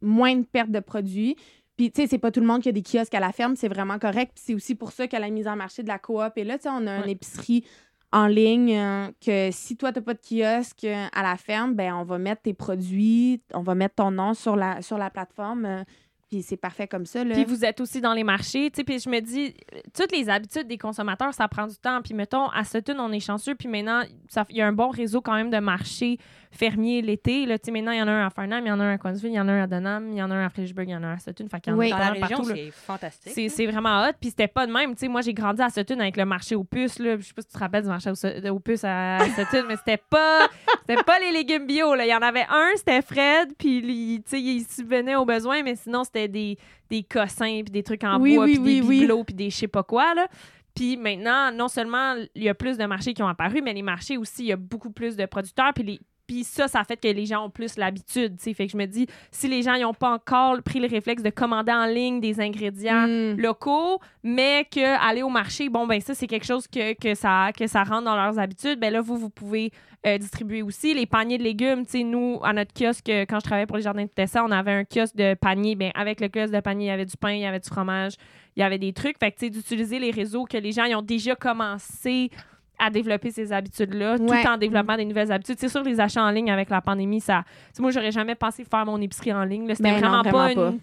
C: moins de pertes de produits. Puis, tu sais, c'est pas tout le monde qui a des kiosques à la ferme, c'est vraiment correct. Puis c'est aussi pour ça que la mise en marché de la coop est là. Tu sais, on a une
A: Ouais.
C: épicerie en ligne euh, que si toi, t'as pas de kiosque euh, à la ferme, ben on va mettre tes produits, on va mettre ton nom sur la, sur la plateforme. euh, puis c'est parfait comme ça. Là.
A: Puis vous êtes aussi dans les marchés, tu sais, puis je me dis, toutes les habitudes des consommateurs, ça prend du temps. Puis mettons, à Sutton, on est chanceux, puis maintenant, il y a un bon réseau quand même de marchés fermiers l'été. Là, tu sais, maintenant, il y en a un à Farnham, il y en a un à Coinsville, il y en a un à Denham, il y en a un à Fredericksburg, il y en a un à Sutton. Fait qu'il y en a
C: Oui.
B: Dans
A: pas
B: la
A: mal
B: région,
A: partout, là.
B: c'est fantastique.
A: C'est, c'est vraiment hot. Puis c'était pas de même. Tu sais, moi, j'ai grandi à Sutton avec le marché aux puces. Là. Je sais pas si tu te rappelles du marché aux, aux puces à Sutton, mais c'était pas, c'était pas les légumes bio. Là. Il y en avait un, c'était Fred. Puis sais, il subvenait aux besoins, mais sinon, c'était des, des cossins, puis des trucs en
C: Oui,
A: bois,
C: oui,
A: puis
C: oui,
A: des
C: oui.
A: bibelots, puis des je sais pas quoi. Là. Puis maintenant, non seulement il y a plus de marchés qui ont apparu, mais les marchés aussi, il y a beaucoup plus de producteurs. Puis les puis ça, ça fait que les gens ont plus l'habitude. tu. Fait que je me dis, si les gens n'ont pas encore pris le réflexe de commander en ligne des ingrédients
C: Mm.
A: locaux, mais que aller au marché, bon, ben ça, c'est quelque chose que, que, ça, que ça rentre dans leurs habitudes. Ben là, vous, vous pouvez euh, distribuer aussi les paniers de légumes. Tu sais, nous, à notre kiosque, euh, quand je travaillais pour les jardins de Tessa, on avait un kiosque de paniers. Ben, avec le kiosque de panier, il y avait du pain, il y avait du fromage, il y avait des trucs. Fait que, tu sais, d'utiliser les réseaux que les gens ils ont déjà commencé à développer ces habitudes-là,
C: Ouais.
A: tout en développant des nouvelles habitudes. C'est sûr, les achats en ligne avec la pandémie, ça... tu sais, moi, j'aurais jamais pensé faire mon épicerie en ligne. C'était
C: Ben non,
A: vraiment, pas,
C: vraiment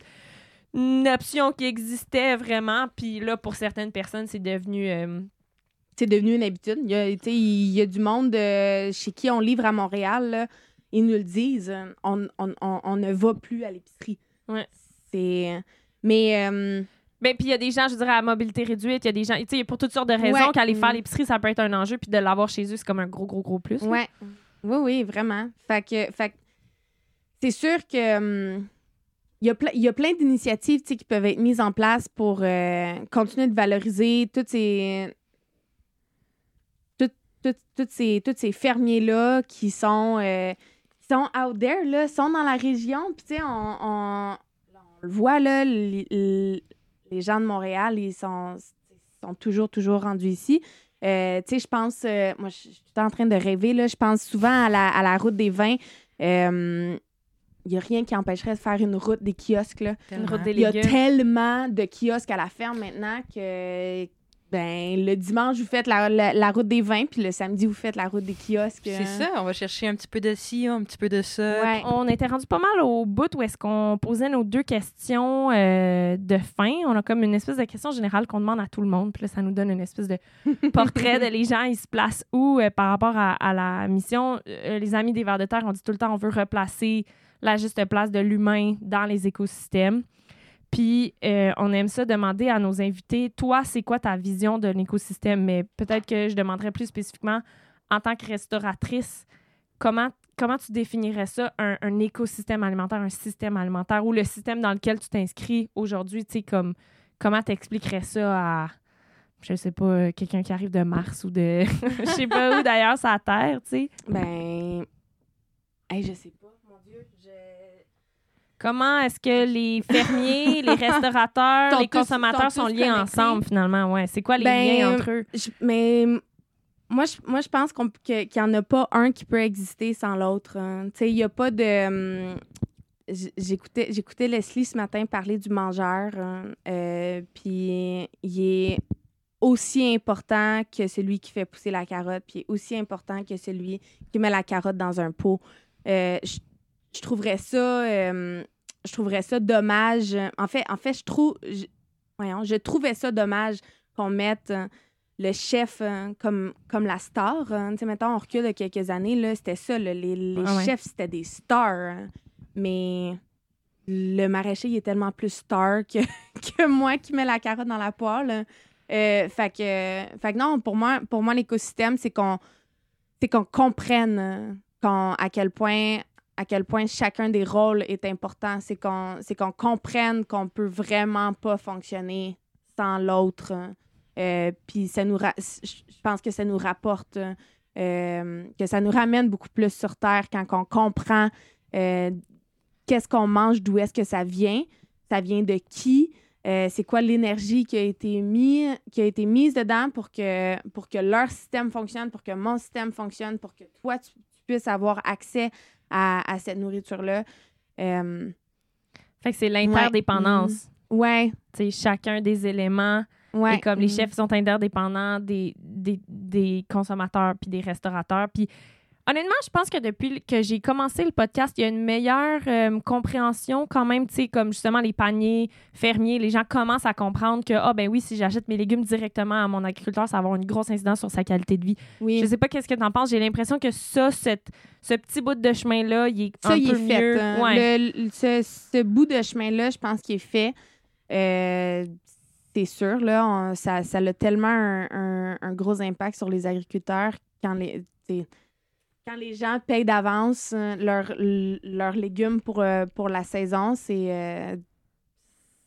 A: une, une option qui existait vraiment. Puis là, pour certaines personnes, c'est devenu... euh,
C: c'est devenu une habitude. Il y a, tu sais, il y a du monde euh, chez qui on livre à Montréal, là, ils nous le disent, on, on, on, on ne va plus à l'épicerie.
A: Ouais.
C: C'est... Mais... euh,
A: Ben, puis il y a des gens, je dirais, à mobilité réduite. Il y a des gens, tu sais, pour toutes sortes de raisons,
C: Ouais.
A: qu'aller faire
C: Mm.
A: l'épicerie, ça peut être un enjeu. Puis de l'avoir chez eux, c'est comme un gros, gros, gros plus. là.
C: Ouais. Oui, oui, vraiment. Fait que, fait c'est sûr que hum, il y a, il y a plein d'initiatives tu sais, qui peuvent être mises en place pour euh, continuer de valoriser toutes ces tout- tout- toutes ces, tous ces fermiers-là qui sont, euh, qui sont out there, là, sont dans la région. Puis, tu sais, on, on- on le voit, là, les, gens de Montréal, ils sont, sont toujours, toujours rendus ici. Euh, tu sais, je pense, euh, moi, je suis en train de rêver, là. Je pense souvent à la, à la route des vins. Euh, Il n'y a rien qui empêcherait de faire une route des kiosques, là.
A: Une route des
C: Il y a tellement de kiosques à la ferme maintenant que ben le dimanche vous faites la, la- la route des vins puis le samedi vous faites la route des kiosques.
B: C'est ça, on va chercher un petit peu de ci, un petit peu de ça.
C: Ouais.
A: On était rendu pas mal au bout où est-ce qu'on posait nos deux questions euh, de fin. On a comme une espèce de question générale qu'on demande à tout le monde. Puis là, ça nous donne une espèce de portrait de les gens, ils se placent où euh, par rapport à, à la mission. Euh, les amis des vers de terre, on dit tout le temps, on veut replacer la juste place de l'humain dans les écosystèmes. Puis, euh, on aime ça demander à nos invités, toi, c'est quoi ta vision de l'écosystème? Mais peut-être que je demanderais plus spécifiquement, en tant que restauratrice, comment, comment tu définirais ça, un, écosystème alimentaire, un système alimentaire, ou le système dans lequel tu t'inscris aujourd'hui, tu sais, comme, comment t'expliquerais ça à, je sais pas, euh, quelqu'un qui arrive de Mars ou de, je sais pas où d'ailleurs, la Terre, tu sais?
C: Ben hey, je sais pas, mon dieu, je
A: Comment est-ce que les fermiers, les restaurateurs, les consommateurs
C: sont
A: liés ensemble finalement? Ouais. C'est quoi les
C: Ben,
A: liens entre eux?
C: Je- mais moi, je, moi, je pense qu'on, que- qu'il n'y en a pas un qui peut exister sans l'autre. hein. Tu sais, il n'y a pas de. hum, j'écoutais, j'écoutais Leslie ce matin parler du mangeur. hein, euh, Puis il est aussi important que celui qui fait pousser la carotte, puis aussi important que celui qui met la carotte dans un pot. Euh, je, je trouverais ça. euh, je trouverais ça dommage. En fait, en fait, je trouve. je- voyons, je trouvais ça dommage qu'on mette euh, le chef euh, comme, comme la star. hein. Tu sais, mettons, on recule de quelques années, là, c'était ça. là, les les
A: Ah ouais.
C: chefs, c'était des stars. hein. Mais le maraîcher, il est tellement plus star que, que moi qui mets la carotte dans la poêle. Euh, fait, que, fait que non, pour moi, pour moi l'écosystème, c'est qu'on c'est qu'on comprenne à quel point à quel point chacun des rôles est important. C'est qu'on qu'on comprenne qu'on peut vraiment pas fonctionner sans l'autre. Euh, Puis ça nous je pense que ça nous rapporte euh, que ça nous ramène beaucoup plus sur terre quand on comprend euh, qu'est-ce qu'on mange, d'où est-ce que ça vient, ça vient de qui, c'est quoi l'énergie qui a été mis, qui a été mise dedans pour que pour que leur système fonctionne, pour que mon système fonctionne, pour que toi tu puisses avoir accès à, à cette nourriture là. Euh,
A: Fait que c'est l'interdépendance.
C: ouais,
A: Tu sais, chacun des éléments.
C: ouais.
A: Et comme les
C: mm.
A: chefs sont interdépendants des, des, des consommateurs puis des restaurateurs. Puis Honnêtement, je pense que depuis que j'ai commencé le podcast, il y a une meilleure euh, compréhension quand même, tu sais, comme justement les paniers fermiers, les gens commencent à comprendre que, ah ben oui, si j'achète mes légumes directement à mon agriculteur, ça va avoir une grosse incidence sur sa qualité de vie.
C: Oui.
A: Je sais pas qu'est-ce que tu en penses, j'ai l'impression que ça, cette, ce petit bout de chemin-là, il est
C: Ça,
A: un
C: il
A: peu
C: est fait. hein.
A: Ouais.
C: Le- le- ce, ce bout de chemin-là, je pense qu'il est fait. Euh, c'est sûr, là, on- ça, ça a tellement un, un- un gros impact sur les agriculteurs quand les, quand les gens payent d'avance euh, leurs légumes pour, euh, pour la saison. C'est euh,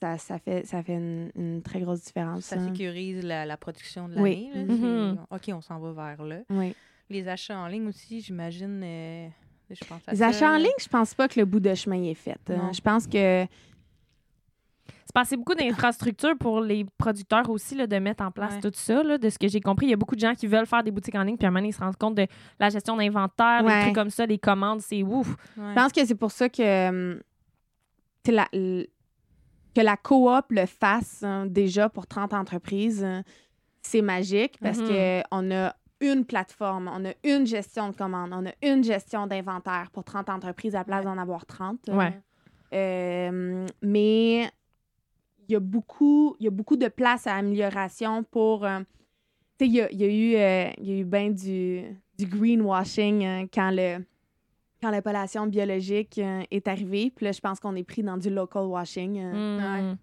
C: ça, ça fait, ça fait une, une très grosse différence.
B: Ça
C: hein.
B: sécurise la, la production de
C: Oui.
B: l'année. là.
A: Mhm.
B: OK, on s'en va vers là.
C: Oui.
B: Les achats en ligne aussi, j'imagine. euh,
C: Les
B: ça.
C: achats en ligne, je pense pas que le bout de chemin est fait.
B: Non.
C: Je pense que
A: C'est passé beaucoup d'infrastructures pour les producteurs aussi, là, de mettre en place
B: Ouais.
A: tout ça. Là, de ce que j'ai compris, il y a beaucoup de gens qui veulent faire des boutiques en ligne, puis à un moment ils se rendent compte de la gestion d'inventaire,
C: Ouais.
A: des trucs comme ça, des commandes, c'est ouf.
B: Ouais.
C: Je pense que c'est pour ça que, hum, que la, que la coop le fasse hein, déjà pour 30 entreprises. hein, c'est magique parce que on a une plateforme, on a une gestion de commande, on a une gestion d'inventaire pour 30 entreprises à la place d'en avoir 30.
A: Ouais.
C: Euh, mais il y a beaucoup, il y a beaucoup de place à amélioration pour. euh, tu sais, il y a, il y a eu, euh, il y a eu bien du, du greenwashing euh, quand le quand l'appellation biologique est arrivée. Puis là, je pense qu'on est pris dans du local washing
A: Mm.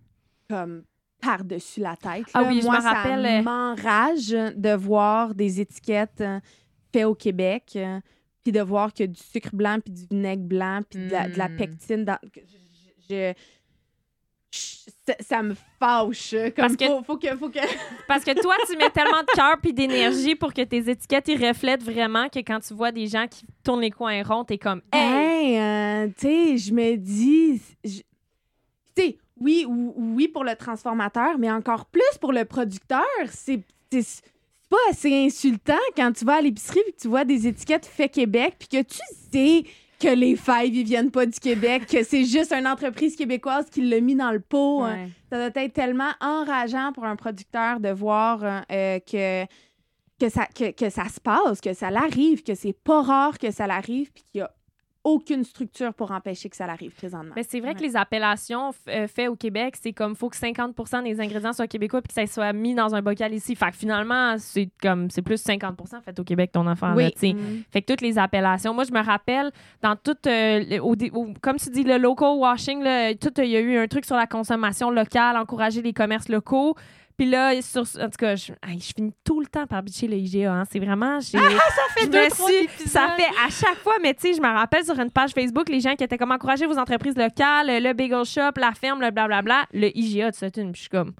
C: comme par-dessus la tête.
A: Ah
C: là.
A: oui, je
C: Moi,
A: me rappelle,
C: ça m'enrage de voir des étiquettes faites au Québec, puis de voir qu'il y a du sucre blanc, puis du vinaigre blanc, puis de, la, de la
B: Mm.
C: pectine. Dans... je- je- je- ça, ça me fâche. Comme
A: Parce que-
C: faut, faut que, faut que...
A: Parce que toi, tu mets tellement de cœur puis d'énergie pour que tes étiquettes ils reflètent vraiment que quand tu vois des gens qui tournent les coins ronds, t'es comme Hey!
C: Hey, euh, tu sais, je me dis, tu sais, oui, ou- oui pour le transformateur, mais encore plus pour le producteur. C'est pas assez insultant quand tu vas à l'épicerie et que tu vois des étiquettes fait Québec puis que tu sais que les fèves ils viennent pas du Québec, que c'est juste une entreprise québécoise qui l'a mis dans le pot. hein.
B: Ouais.
C: Ça doit être tellement enrageant pour un producteur de voir euh, euh, que, que, ça, que, que ça se passe, que ça l'arrive, que c'est pas rare que ça l'arrive, puis qu'il y a aucune structure pour empêcher que ça l'arrive présentement.
A: Mais c'est vrai
B: Ouais.
A: que les appellations euh, faites au Québec, c'est comme faut que 50 des ingrédients soient québécois puis que ça soit mis dans un bocal ici. Fait que finalement, c'est comme c'est plus 50 fait au Québec ton affaire. là, tu sais.
C: Mm.
A: Fait que toutes les appellations. Moi, je me rappelle, dans tout, euh, au comme tu dis, le local washing, là, tout, euh, il y a eu un truc sur la consommation locale, encourager les commerces locaux. Puis là, sur, en tout cas, je, je finis tout le temps par bitcher le IGA. hein. C'est vraiment... j'ai-
B: Ça fait deux, trois
A: suis- ça fait à chaque fois, mais tu sais, je me rappelle sur une page Facebook, les gens qui étaient comme encourager vos entreprises locales, le bagel shop, la ferme, le blablabla, le IGA de Sutton. Puis je suis comme,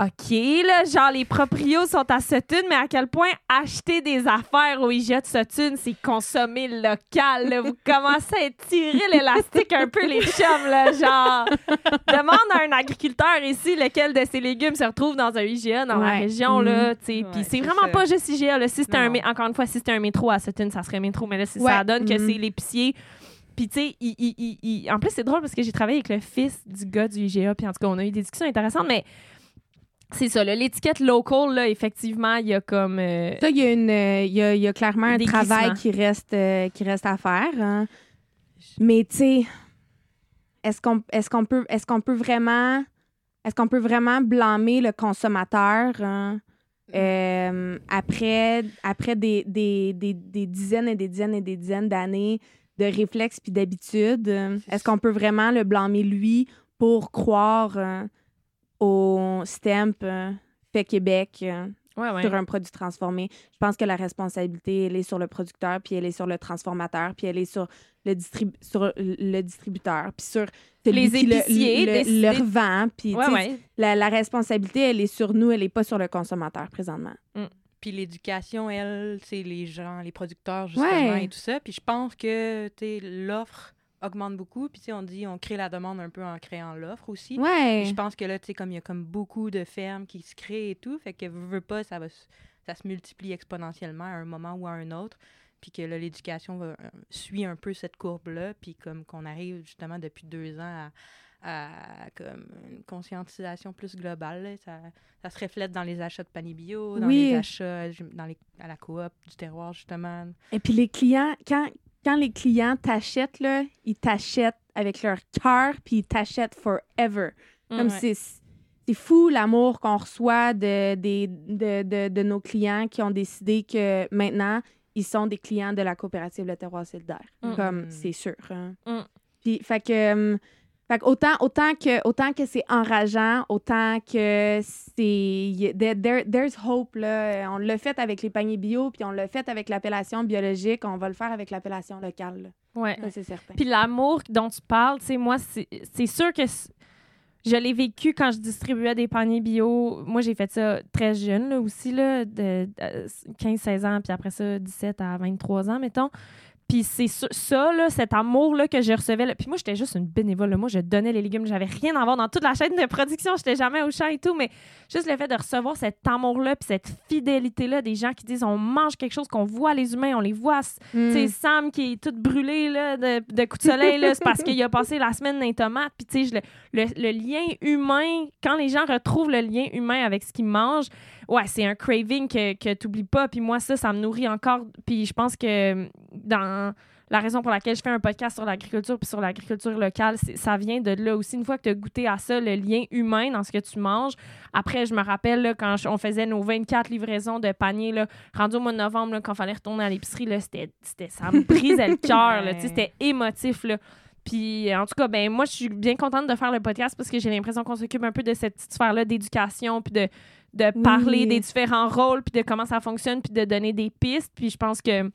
A: OK, là, genre les proprios sont à Sutton, mais à quel point acheter des affaires au IGA de Sutton, c'est consommer local. là. Vous commencez à étirer l'élastique un peu, les chums, là, genre. Demande à un agriculteur ici lequel de ses légumes se retrouve dans un IGA dans la région, là, tu sais. Puis c'est
B: c'est
A: vraiment
B: ça.
A: pas juste IGA, là. Si c'était un, encore une fois, si c'était un métro à Sutton, ça serait métro, mais là,
C: Ouais.
A: ça donne que
C: Mhm.
A: c'est l'épicier. Puis, tu sais, il- il- il- il- en plus, c'est drôle parce que j'ai travaillé avec le fils du gars du IGA, puis en tout cas, on a eu des discussions intéressantes, mais c'est ça, l'étiquette local, là, effectivement, il y a comme. euh,
C: Ça, il y, a une, euh, il y, a, il y a clairement un travail qui reste, euh, qui reste à faire. hein. Mais tu sais, est-ce qu'on est qu'on peut, est qu'on peut vraiment est-ce qu'on peut vraiment blâmer le consommateur hein, euh, après, après des, des, des, des dizaines et des dizaines et des dizaines d'années de réflexes puis d'habitudes? Est-ce qu'on peut vraiment le blâmer lui pour croire euh, au stamp euh, fait Québec? euh,
A: Ouais, ouais.
C: sur un produit transformé. Je pense que la responsabilité, elle est sur le producteur, puis elle est sur le transformateur, puis elle est sur le, distrib- sur le distributeur, puis sur
A: Les
C: le-
A: épiciers,
C: le, le revend. Puis,
A: Ouais,
C: la, la responsabilité, elle est sur nous, elle n'est pas sur le consommateur présentement.
B: Puis l'éducation, elle, c'est les gens, les producteurs, justement, et tout ça. Puis je pense que, l'offre augmente beaucoup. Puis, tu sais, on dit, on crée la demande un peu en créant l'offre aussi.
C: Ouais.
B: Je pense que là, tu sais, comme il y a comme beaucoup de fermes qui se créent et tout, fait que veux, veux pas, ça va ça se multiplie exponentiellement à un moment ou à un autre. Puis que là, l'éducation va, euh, suit un peu cette courbe-là. Puis comme qu'on arrive justement depuis deux ans à, à comme une conscientisation plus globale. là. Ça, ça se reflète dans les achats de panier bio, dans
C: Oui.
B: les achats dans les, à la coop du terroir, justement.
C: Et puis les clients, quand, quand les clients t'achètent, là, ils t'achètent avec leur cœur, puis ils t'achètent forever. Comme
B: Ouais.
C: c'est, fou l'amour qu'on reçoit de, des- de, de, de nos clients qui ont décidé que maintenant, ils sont des clients de la coopérative Le Terroir Solidaire.
A: Mm.
C: Comme,
B: Mm.
C: c'est sûr. hein.
A: Mm.
C: Puis, fait que... fait autant, autant que, autant que c'est enrageant, autant que c'est... there- there- there's hope, là. On l'a fait avec les paniers bio, puis on l'a fait avec l'appellation biologique. On va le faire avec l'appellation locale. là.
A: Ouais.
C: C'est certain.
A: Puis l'amour dont tu parles, tu sais, moi, c'est sûr que je l'ai vécu quand je distribuais des paniers bio. Moi, j'ai fait ça très jeune, là, aussi, là, de, 15-16 ans, puis après ça, 17 à 23 ans, mettons. Puis c'est ça, ça, là, cet amour-là que je recevais. là. Puis moi, j'étais juste une bénévole. là. Moi, je donnais les légumes. J'avais rien à voir dans toute la chaîne de production. J'étais jamais au champ et tout. Mais juste le fait de recevoir cet amour-là, puis cette fidélité-là des gens qui disent on mange quelque chose, qu'on voit les humains, on les voit
C: Mm.
A: tu sais, Sam qui est tout brûlé là, de, de coups de soleil, c'est parce qu'il a passé la semaine dans les tomates. Puis, tu sais, le, le lien humain, quand les gens retrouvent le lien humain avec ce qu'ils mangent, ouais, c'est un craving que, que tu n'oublies pas. Puis moi, ça, ça me nourrit encore. Puis je pense que dans la raison pour laquelle je fais un podcast sur l'agriculture puis sur l'agriculture locale, ça vient de là aussi. Une fois que tu as goûté à ça, le lien humain dans ce que tu manges. Après, je me rappelle là, quand je- on faisait nos 24 livraisons de paniers, là, rendu au mois de novembre, là, quand il fallait retourner à l'épicerie, c'était, c'était- ça me brisait le cœur. C'était émotif. Là. Puis, en tout cas, ben moi, je suis bien contente de faire le podcast parce que j'ai l'impression qu'on s'occupe un peu de cette petite sphère-là d'éducation, puis de, de
C: Oui.
A: parler des différents rôles, puis de comment ça fonctionne, puis de donner des pistes. Puis je pense que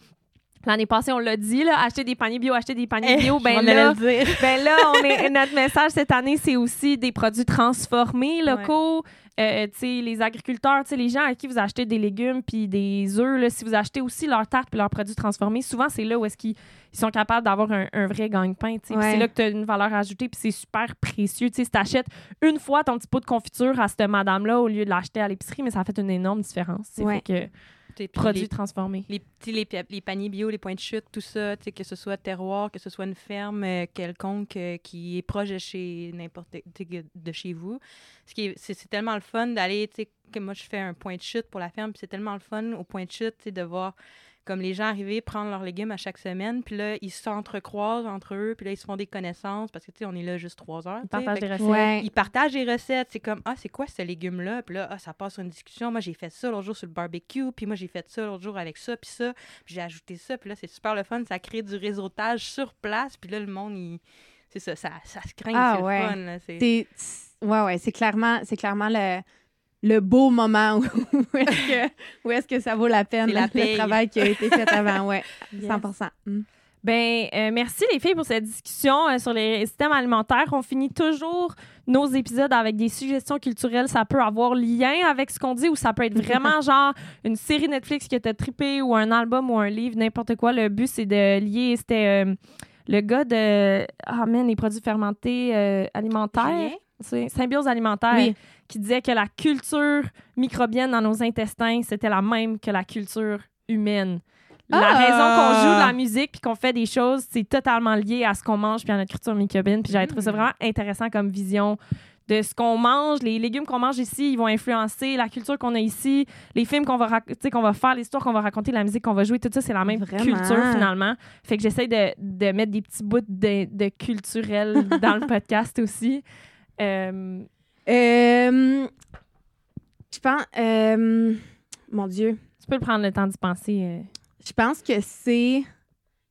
A: l'année passée, on l'a dit, là, acheter des paniers bio, acheter des paniers bio, ben là,
B: dire.
A: ben là, on est, notre message cette année, c'est aussi des produits transformés locaux. Euh, sais, les agriculteurs, les gens à qui vous achetez des légumes puis des œufs, là, si vous achetez aussi leurs tartes puis leurs produits transformés, souvent, c'est là où est-ce qu'ils ils sont capables d'avoir un, un vrai gagne-pain.
C: Ouais.
A: C'est là que tu as une valeur ajoutée puis c'est super précieux. Si tu achètes une fois ton petit pot de confiture à cette madame-là au lieu de l'acheter à l'épicerie, mais ça fait une énorme différence.
C: Ouais.
A: Fait que,
B: Puis
A: produits
B: les-
A: transformés.
B: les, petits- les, pa- les paniers bio, les points de chute, tout ça, que ce soit terroir, que ce soit une ferme euh, quelconque euh, qui est proche de chez n'importe de chez vous. C'est, tellement le fun d'aller, tu sais, que moi je fais un point de chute pour la ferme, puis c'est tellement le fun au point de chute, tu sais, de voir comme les gens arriver prendre leurs légumes à chaque semaine, puis là ils s'entrecroisent entre eux, puis là ils se font des connaissances parce que tu sais on est là juste trois heures.
A: Ils partagent des recettes.
C: Ouais.
B: ils partagent des recettes. C'est comme, ah, c'est quoi ce légume-là? Puis là, ah, ça passe sur une discussion. Moi, j'ai fait ça l'autre jour sur le barbecue. Puis moi, j'ai fait ça l'autre jour avec ça, puis ça. Puis j'ai ajouté ça. Puis là, c'est super le fun. Ça crée du réseautage sur place. Puis là, le monde, il... c'est ça, ça, ça se craint.
C: Ah,
B: c'est
C: ouais.
B: le fun. Là. C'est-
C: ouais, ouais, c'est clairement, c'est clairement le, le beau moment où, où est-ce que, où est-ce que ça vaut la peine,
B: la
C: le travail qui a été fait avant, ouais,
A: Yes.
C: 100%. Mm.
A: Ben, euh, merci les filles pour cette discussion euh, sur les systèmes alimentaires. On finit toujours nos épisodes avec des suggestions culturelles. Ça peut avoir lien avec ce qu'on dit ou ça peut être vraiment genre une série Netflix qui t'a trippé ou un album ou un livre, n'importe quoi. Le but, c'est de lier. C'était euh, le gars de. Ah, man, les produits fermentés euh, alimentaires.
B: Julien?
A: C'est Symbiose alimentaire
C: Oui.
A: qui disait que la culture microbienne dans nos intestins, c'était la même que la culture humaine. La
C: Ah!
A: raison qu'on joue de la musique puis qu'on fait des choses, c'est totalement lié à ce qu'on mange puis à notre culture microbienne. Puis j'avais trouvé ça
B: Mm.
A: vraiment intéressant comme vision de ce qu'on mange. Les légumes qu'on mange ici, ils vont influencer la culture qu'on a ici, les films qu'on va, qu'on va faire, l'histoire qu'on va raconter, la musique qu'on va jouer, tout ça, c'est la même
C: Vraiment.
A: culture finalement. Fait que j'essaie de, de mettre des petits bouts de, de culturel dans le podcast aussi. Euh,
C: Euh, je pense, euh, mon Dieu,
A: tu peux prendre le temps d'y penser.
C: je pense que c'est, il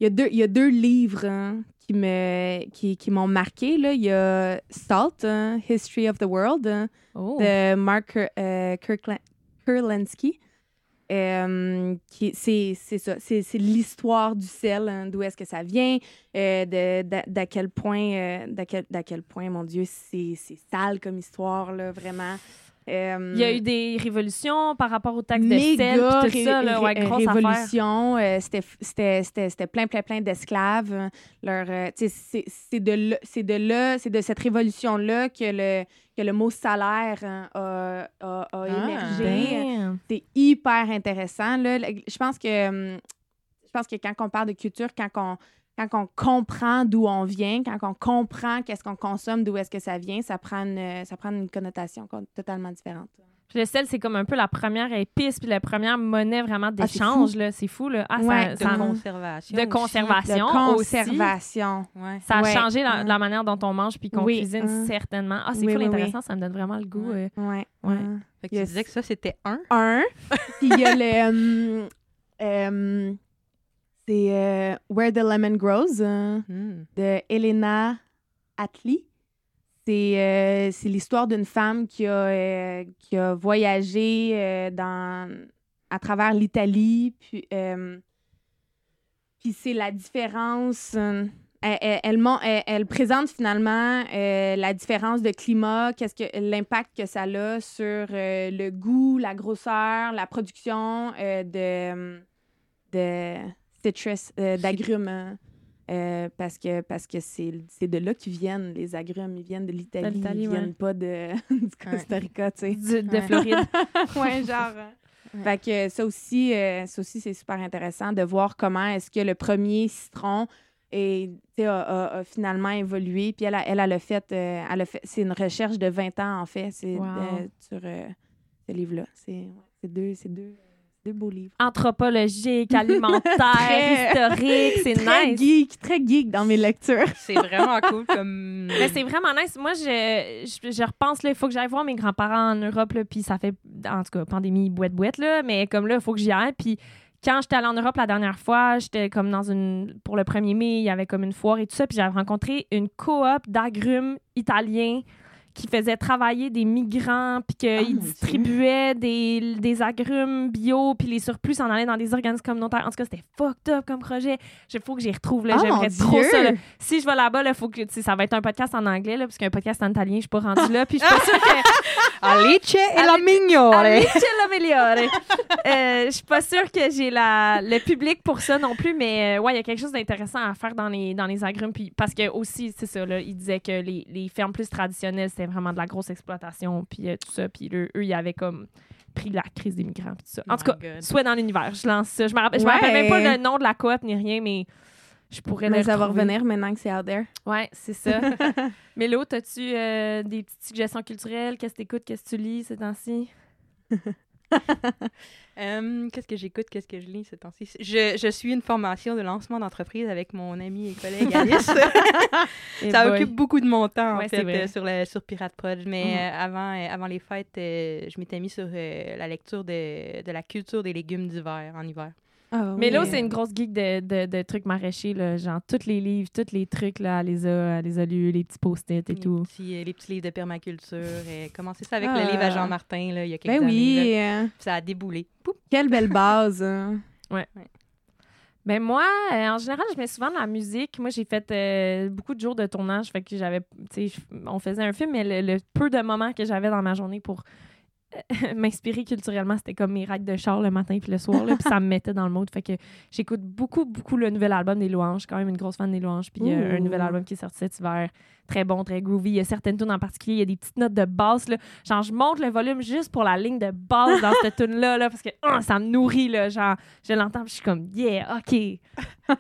C: y a deux, il y a deux livres hein, qui me, qui, qui m'ont marqué là. Il y a Salt, hein, History of the World. hein,
A: Oh.
C: de Mark Kur- euh, Kirkla- Kurlansky. Euh, c'est ça. C'est l'histoire du sel hein, d'où est-ce que ça vient euh, de d'à d'à quel point euh, quel, quel point mon dieu c'est c'est sale comme histoire là vraiment Euh,
A: Il y a eu des révolutions par rapport aux taxes de sel tout ça, là, ouais, grosse
C: révolution. euh, c'était, plein, plein, plein d'esclaves. euh, euh, c'est, de de là, c'est de cette révolution-là que le, que le mot salaire hein, a, a, a
B: Ah.
C: émergé. C'est hyper intéressant. Là. Je pense que hum, je pense que quand on parle de culture, quand on quand on comprend d'où on vient, quand on comprend qu'est-ce qu'on consomme, d'où est-ce que ça vient, ça prend une, ça prend une connotation con- totalement différente.
A: Puis le sel, c'est comme un peu la première épice, puis la première monnaie vraiment
C: Ah,
A: d'échange, là. C'est fou, là. Ah, ça-
B: De
A: ça,
B: conservation.
A: de conservation.
C: De
A: aussi.
C: conservation.
B: Ouais.
A: Ça a
C: Ouais.
A: changé la, la manière dont on mange puis qu'on
C: Oui.
A: cuisine,
C: Mm.
A: certainement. Ah, c'est
C: Oui,
A: fou,
C: oui,
A: intéressant. Ça me donne vraiment le goût.
B: Ouais.
A: euh.
C: Ouais.
A: Ouais.
C: ouais.
B: Fait que tu disais que ça, c'était un?
C: un. Puis il y a le. hum, hum, c'est euh, Where the Lemon Grows euh,
B: Hmm.
C: de Elena. C'est euh, c'est l'histoire d'une femme qui a, euh, qui a voyagé dans, à travers l'Italie. Puis, puis c'est la différence. elle, elle- présente finalement euh, la différence de climat, qu'est-ce que l'impact que ça a sur euh, le goût, la grosseur, la production euh, de, de citrus, euh, d'agrumes. Euh, parce que parce que c'est c'est de là qu'ils viennent les agrumes ils viennent de l'Italie ils
A: ouais.
C: viennent pas de du Costa Rica tu sais
A: Du- de
B: Ouais.
A: Floride.
C: ouais, genre.
B: Ouais.
C: Fait que ça aussi, euh, ça aussi c'est super intéressant de voir comment est-ce que le premier citron sais, a, a- a finalement évolué. Puis elle, a- elle, elle a fait, euh, elle a fait c'est une recherche de 20 ans, en fait, c'est
A: Wow.
C: sur ce livre-là. C'est ouais, c'est deux, c'est deux, deux beaux livres.
A: Anthropologique, alimentaire,
C: Très-
A: historique, c'est
C: Très
A: nice.
C: geek, très geek dans mes lectures.
B: C'est vraiment cool comme.
A: Mais c'est vraiment nice. Moi, je, je, je repense, là, il faut que j'aille voir mes grands-parents en Europe, là, puis ça fait, en tout cas, pandémie, boîte-boîte, là, mais comme là, il faut que j'y aille. Puis quand j'étais allée en Europe la dernière fois, j'étais comme dans une, pour le 1er mai, il y avait comme une foire et tout ça, puis j'avais rencontré une coop d'agrumes italiens qui faisait travailler des migrants, puis qu'ils
C: Ah, mon Dieu.
A: distribuaient des, des agrumes bio, puis les surplus s'en allaient dans des organismes communautaires. En tout cas, c'était fucked up comme projet. Il faut que j'y retrouve. Là.
C: Ah,
A: J'aimerais trop ça. là. Si je vais là-bas, faut que sais, ça va être un podcast en anglais, là, parce qu'un podcast en italien, je suis pas rendue là. Puis je suis pas sûre que.
B: Alice e la
A: Alice-
B: mignore.
A: Alice la migliore. Euh, Je suis pas sûre que j'ai la, le public pour ça non plus, mais euh, ouais, il y a quelque chose d'intéressant à faire dans les, dans les agrumes. Puis, parce que aussi, c'est ça, là, il disait que les, les fermes plus traditionnelles, c'était vraiment de la grosse exploitation, puis euh, tout ça. Puis eux, eux, ils avaient comme pris la crise des migrants, puis tout ça. En
B: My
A: tout cas,
B: God.
A: soit dans l'univers. Je lance ça. Je me rappelle, je me rappelle même pas
C: Ouais.
A: le nom de la coop ni rien, mais je pourrais
C: Mais
A: le retrouver.
C: revenir maintenant que c'est out there.
A: Ouais, c'est ça. Mélo, as-tu euh, des petites suggestions culturelles? Qu'est-ce que t'écoutes? Qu'est-ce que tu lis ces temps-ci?
B: Euh, qu'est-ce que j'écoute, qu'est-ce que je lis ce temps-ci? Je, je suis une formation de lancement d'entreprise avec mon ami et collègue Alice.
A: Eh
B: ça
A: boy.
B: occupe beaucoup de mon temps, en
A: Ouais,
B: fait, euh, sur, la, sur Pirate Prod. Mais
C: Mhm.
B: euh, avant, euh, avant les fêtes, je m'étais mis sur la lecture de, de la culture des légumes d'hiver, en hiver.
A: Mais là, c'est une grosse geek de, de, de trucs maraîchers, là. genre tous les livres, tous les trucs, là, elle les a, elle les a lus, les petits post-it et
B: les,
A: tout.
B: petits, euh, les petits livres de permaculture. Et commencé ça avec
C: Ah.
B: le livre à Jean-Martin, là, il y a quelques
C: Ben
B: années.
C: oui, euh,
B: Ça a déboulé. Poup!
C: quelle belle base. hein.
A: Ben moi, euh, en général, je mets souvent de la musique. Moi, j'ai fait euh, beaucoup de jours de tournage, fait que j'avais, on faisait un film, mais le, le peu de moments que j'avais dans ma journée pour euh, m'inspirer culturellement, c'était comme mes règles de char le matin puis le soir, là, puis ça me mettait dans le mode. Fait que j'écoute beaucoup, beaucoup le nouvel album des Louanges. Je suis quand même une grosse fan des Louanges. Puis il y a un nouvel album qui est sorti cet hiver, très bon, très groovy. Il y a certaines tunes en particulier, il y a des petites notes de basse. Là. Genre, je monte le volume juste pour la ligne de basse dans cette tune-là, là, parce que ah, ça me nourrit. Là, genre, je l'entends, je suis comme, yeah, OK.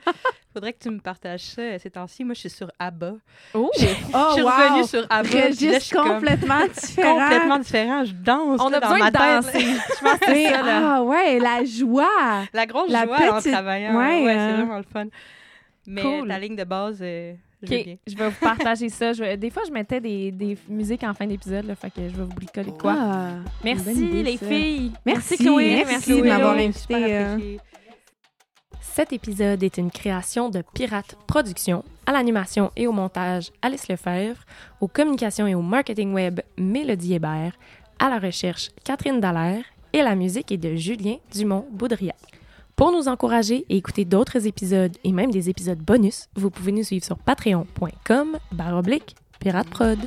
B: Faudrait que tu me partages ça euh, ces temps-ci. Moi, je suis sur ABBA.
C: Oh,
A: Oh!
B: je suis
C: wow!
B: revenue sur ABBA. puis là, je suis
C: Registre
B: comme
C: complètement différent.
B: complètement différent. Je danse
A: On
B: là,
A: a
B: dans
A: besoin
B: ma
A: de
B: tête.
A: Je pense que c'est ça, là.
C: ah ouais, la joie.
B: La grosse
C: La
B: joie en travaillant.
C: ouais,
B: Ouais,
C: hein.
B: c'est vraiment le fun. Mais
A: Cool.
B: ta ligne de base, euh,
A: OK, je vais vous partager ça. Je vais- Des fois, je mettais des, des musiques en fin d'épisode, fait que je vais vous bricoler de quoi.
C: Ah,
A: merci,
C: idée,
A: les
C: ça.
A: filles.
C: Merci,
A: Chloé.
C: merci de m'avoir
B: Super
C: invité, euh.
A: Cet épisode est une création de Pirate Productions, à l'animation et au montage Alice Lefebvre, aux communications et au marketing web Mélodie Hébert, à la recherche Catherine Dallaire et la musique est de Julien Dumont-Baudriac. Pour nous encourager et écouter d'autres épisodes et même des épisodes bonus, vous pouvez nous suivre sur patreon.com baroblique Pirate Prod.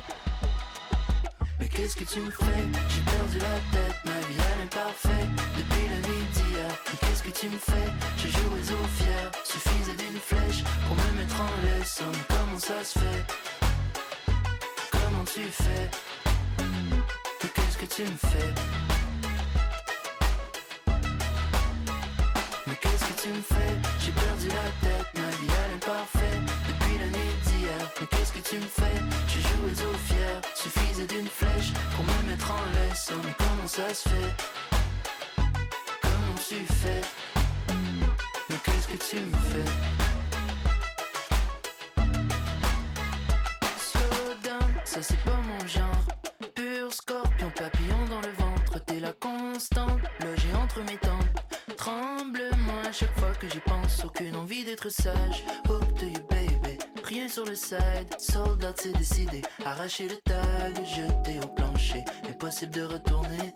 D: Mais qu'est-ce que tu me fais? J'ai perdu la tête, ma vie elle est parfaite. Depuis la nuit d'hier Mais qu'est-ce que tu me fais? Je joue aux fier Suffisait d'une flèche pour me mettre en laisse. Oh, mais comment ça se fait? Comment tu fais? Mais qu'est-ce que tu me fais? Tu me fais J'ai perdu la tête, ma vie elle est parfaite Mais qu'est-ce que tu me fais J'ai joué au fier, suffisait d'une flèche pour me mettre en laisse. Oh, mais comment ça se fait Comment tu fais Mais qu'est-ce que tu me fais Slow down, ça c'est pas mon genre. Pur scorpion, papillon dans le ventre. T'es la constante, logée entre mes tempes. À chaque fois que j'y pense. Aucune envie d'être sage. Hope to you, baby? Rien sur le side. Soldat, c'est décidé. Arracher le tag, jeter au plancher. Impossible de retourner.